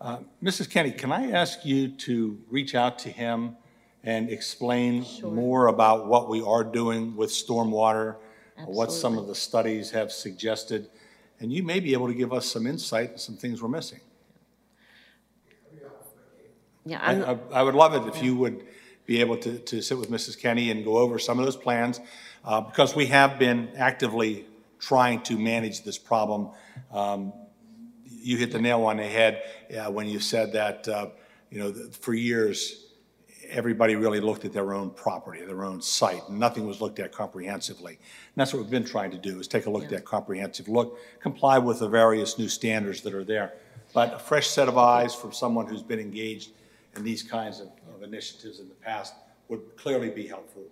Uh, Mrs. Kenny, can I ask you to reach out to him and explain more about what we are doing with stormwater, what some of the studies have suggested, and you may be able to give us some insight and some things we're missing. Yeah, I, I- I would love it if you would be able to, to sit with Mrs. Kenny and go over some of those plans, uh, because we have been actively trying to manage this problem. Um, You hit the nail on the head uh, when you said that, uh, you know, that for years, everybody really looked at their own property, their own site, and nothing was looked at comprehensively. And that's what we've been trying to do, is take a look at that comprehensive look, comply with the various new standards that are there. But a fresh set of eyes from someone who's been engaged in these kinds of of initiatives in the past would clearly be helpful.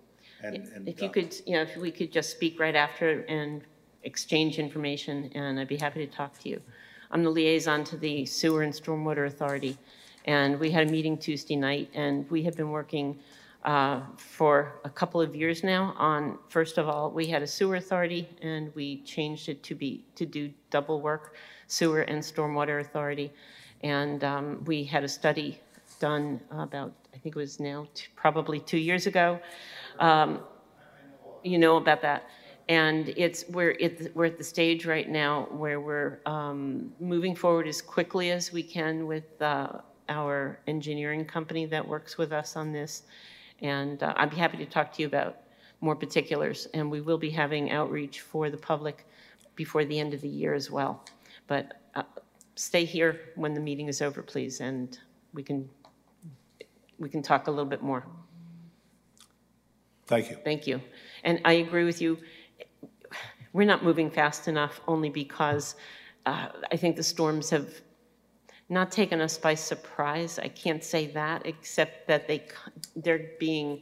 And, and if you uh, could, you know, if we could just speak right after and exchange information, and I'd be happy to talk to you. I'm the liaison to the Sewer and Stormwater Authority, and we had a meeting Tuesday night, and we have been working uh, for a couple of years now on, first of all, we had a sewer authority, and we changed it to be, to do double work, sewer and stormwater authority. And um, we had a study done about, I think it was now t- probably two years ago. Um, You know about that. And it's, we're the- we're at the stage right now where we're um, moving forward as quickly as we can with uh, our engineering company that works with us on this. And uh, I'd be happy to talk to you about more particulars. And we will be having outreach for the public before the end of the year as well. But uh, stay here when the meeting is over, please, and we can, we can talk a little bit more. Thank you. Thank you. And I agree with you. We're not moving fast enough only because uh, I think the storms have not taken us by surprise. I can't say that, except that they they're being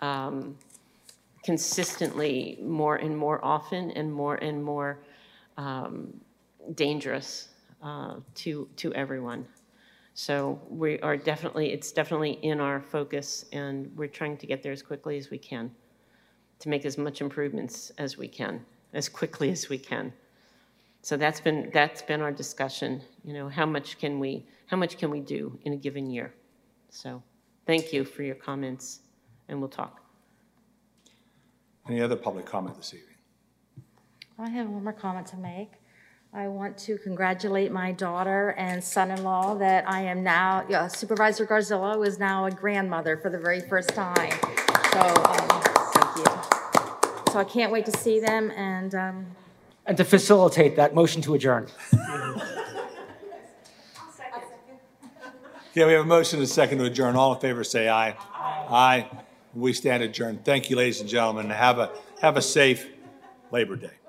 um, consistently more and more often and more and more um, dangerous uh, to, to everyone. So we are definitely, it's definitely in our focus, and we're trying to get there as quickly as we can, to make as much improvements as we can, as quickly as we can. So that's been, that's been our discussion, you know, how much can we, how much can we do in a given year? So, thank you for your comments, and we'll talk. Any other public comment this evening? I have one more comment to make. I want to congratulate my daughter and son-in-law that I am now, yeah, Supervisor Garzillo is now a grandmother for the very first time. So, um, thank you. So I can't wait to see them, and um, And to facilitate that, motion to adjourn. Yeah, we have a motion and a second to adjourn. All in favor, say aye. Aye. We stand adjourned. Thank you, ladies and gentlemen. Have a, have a safe Labor Day.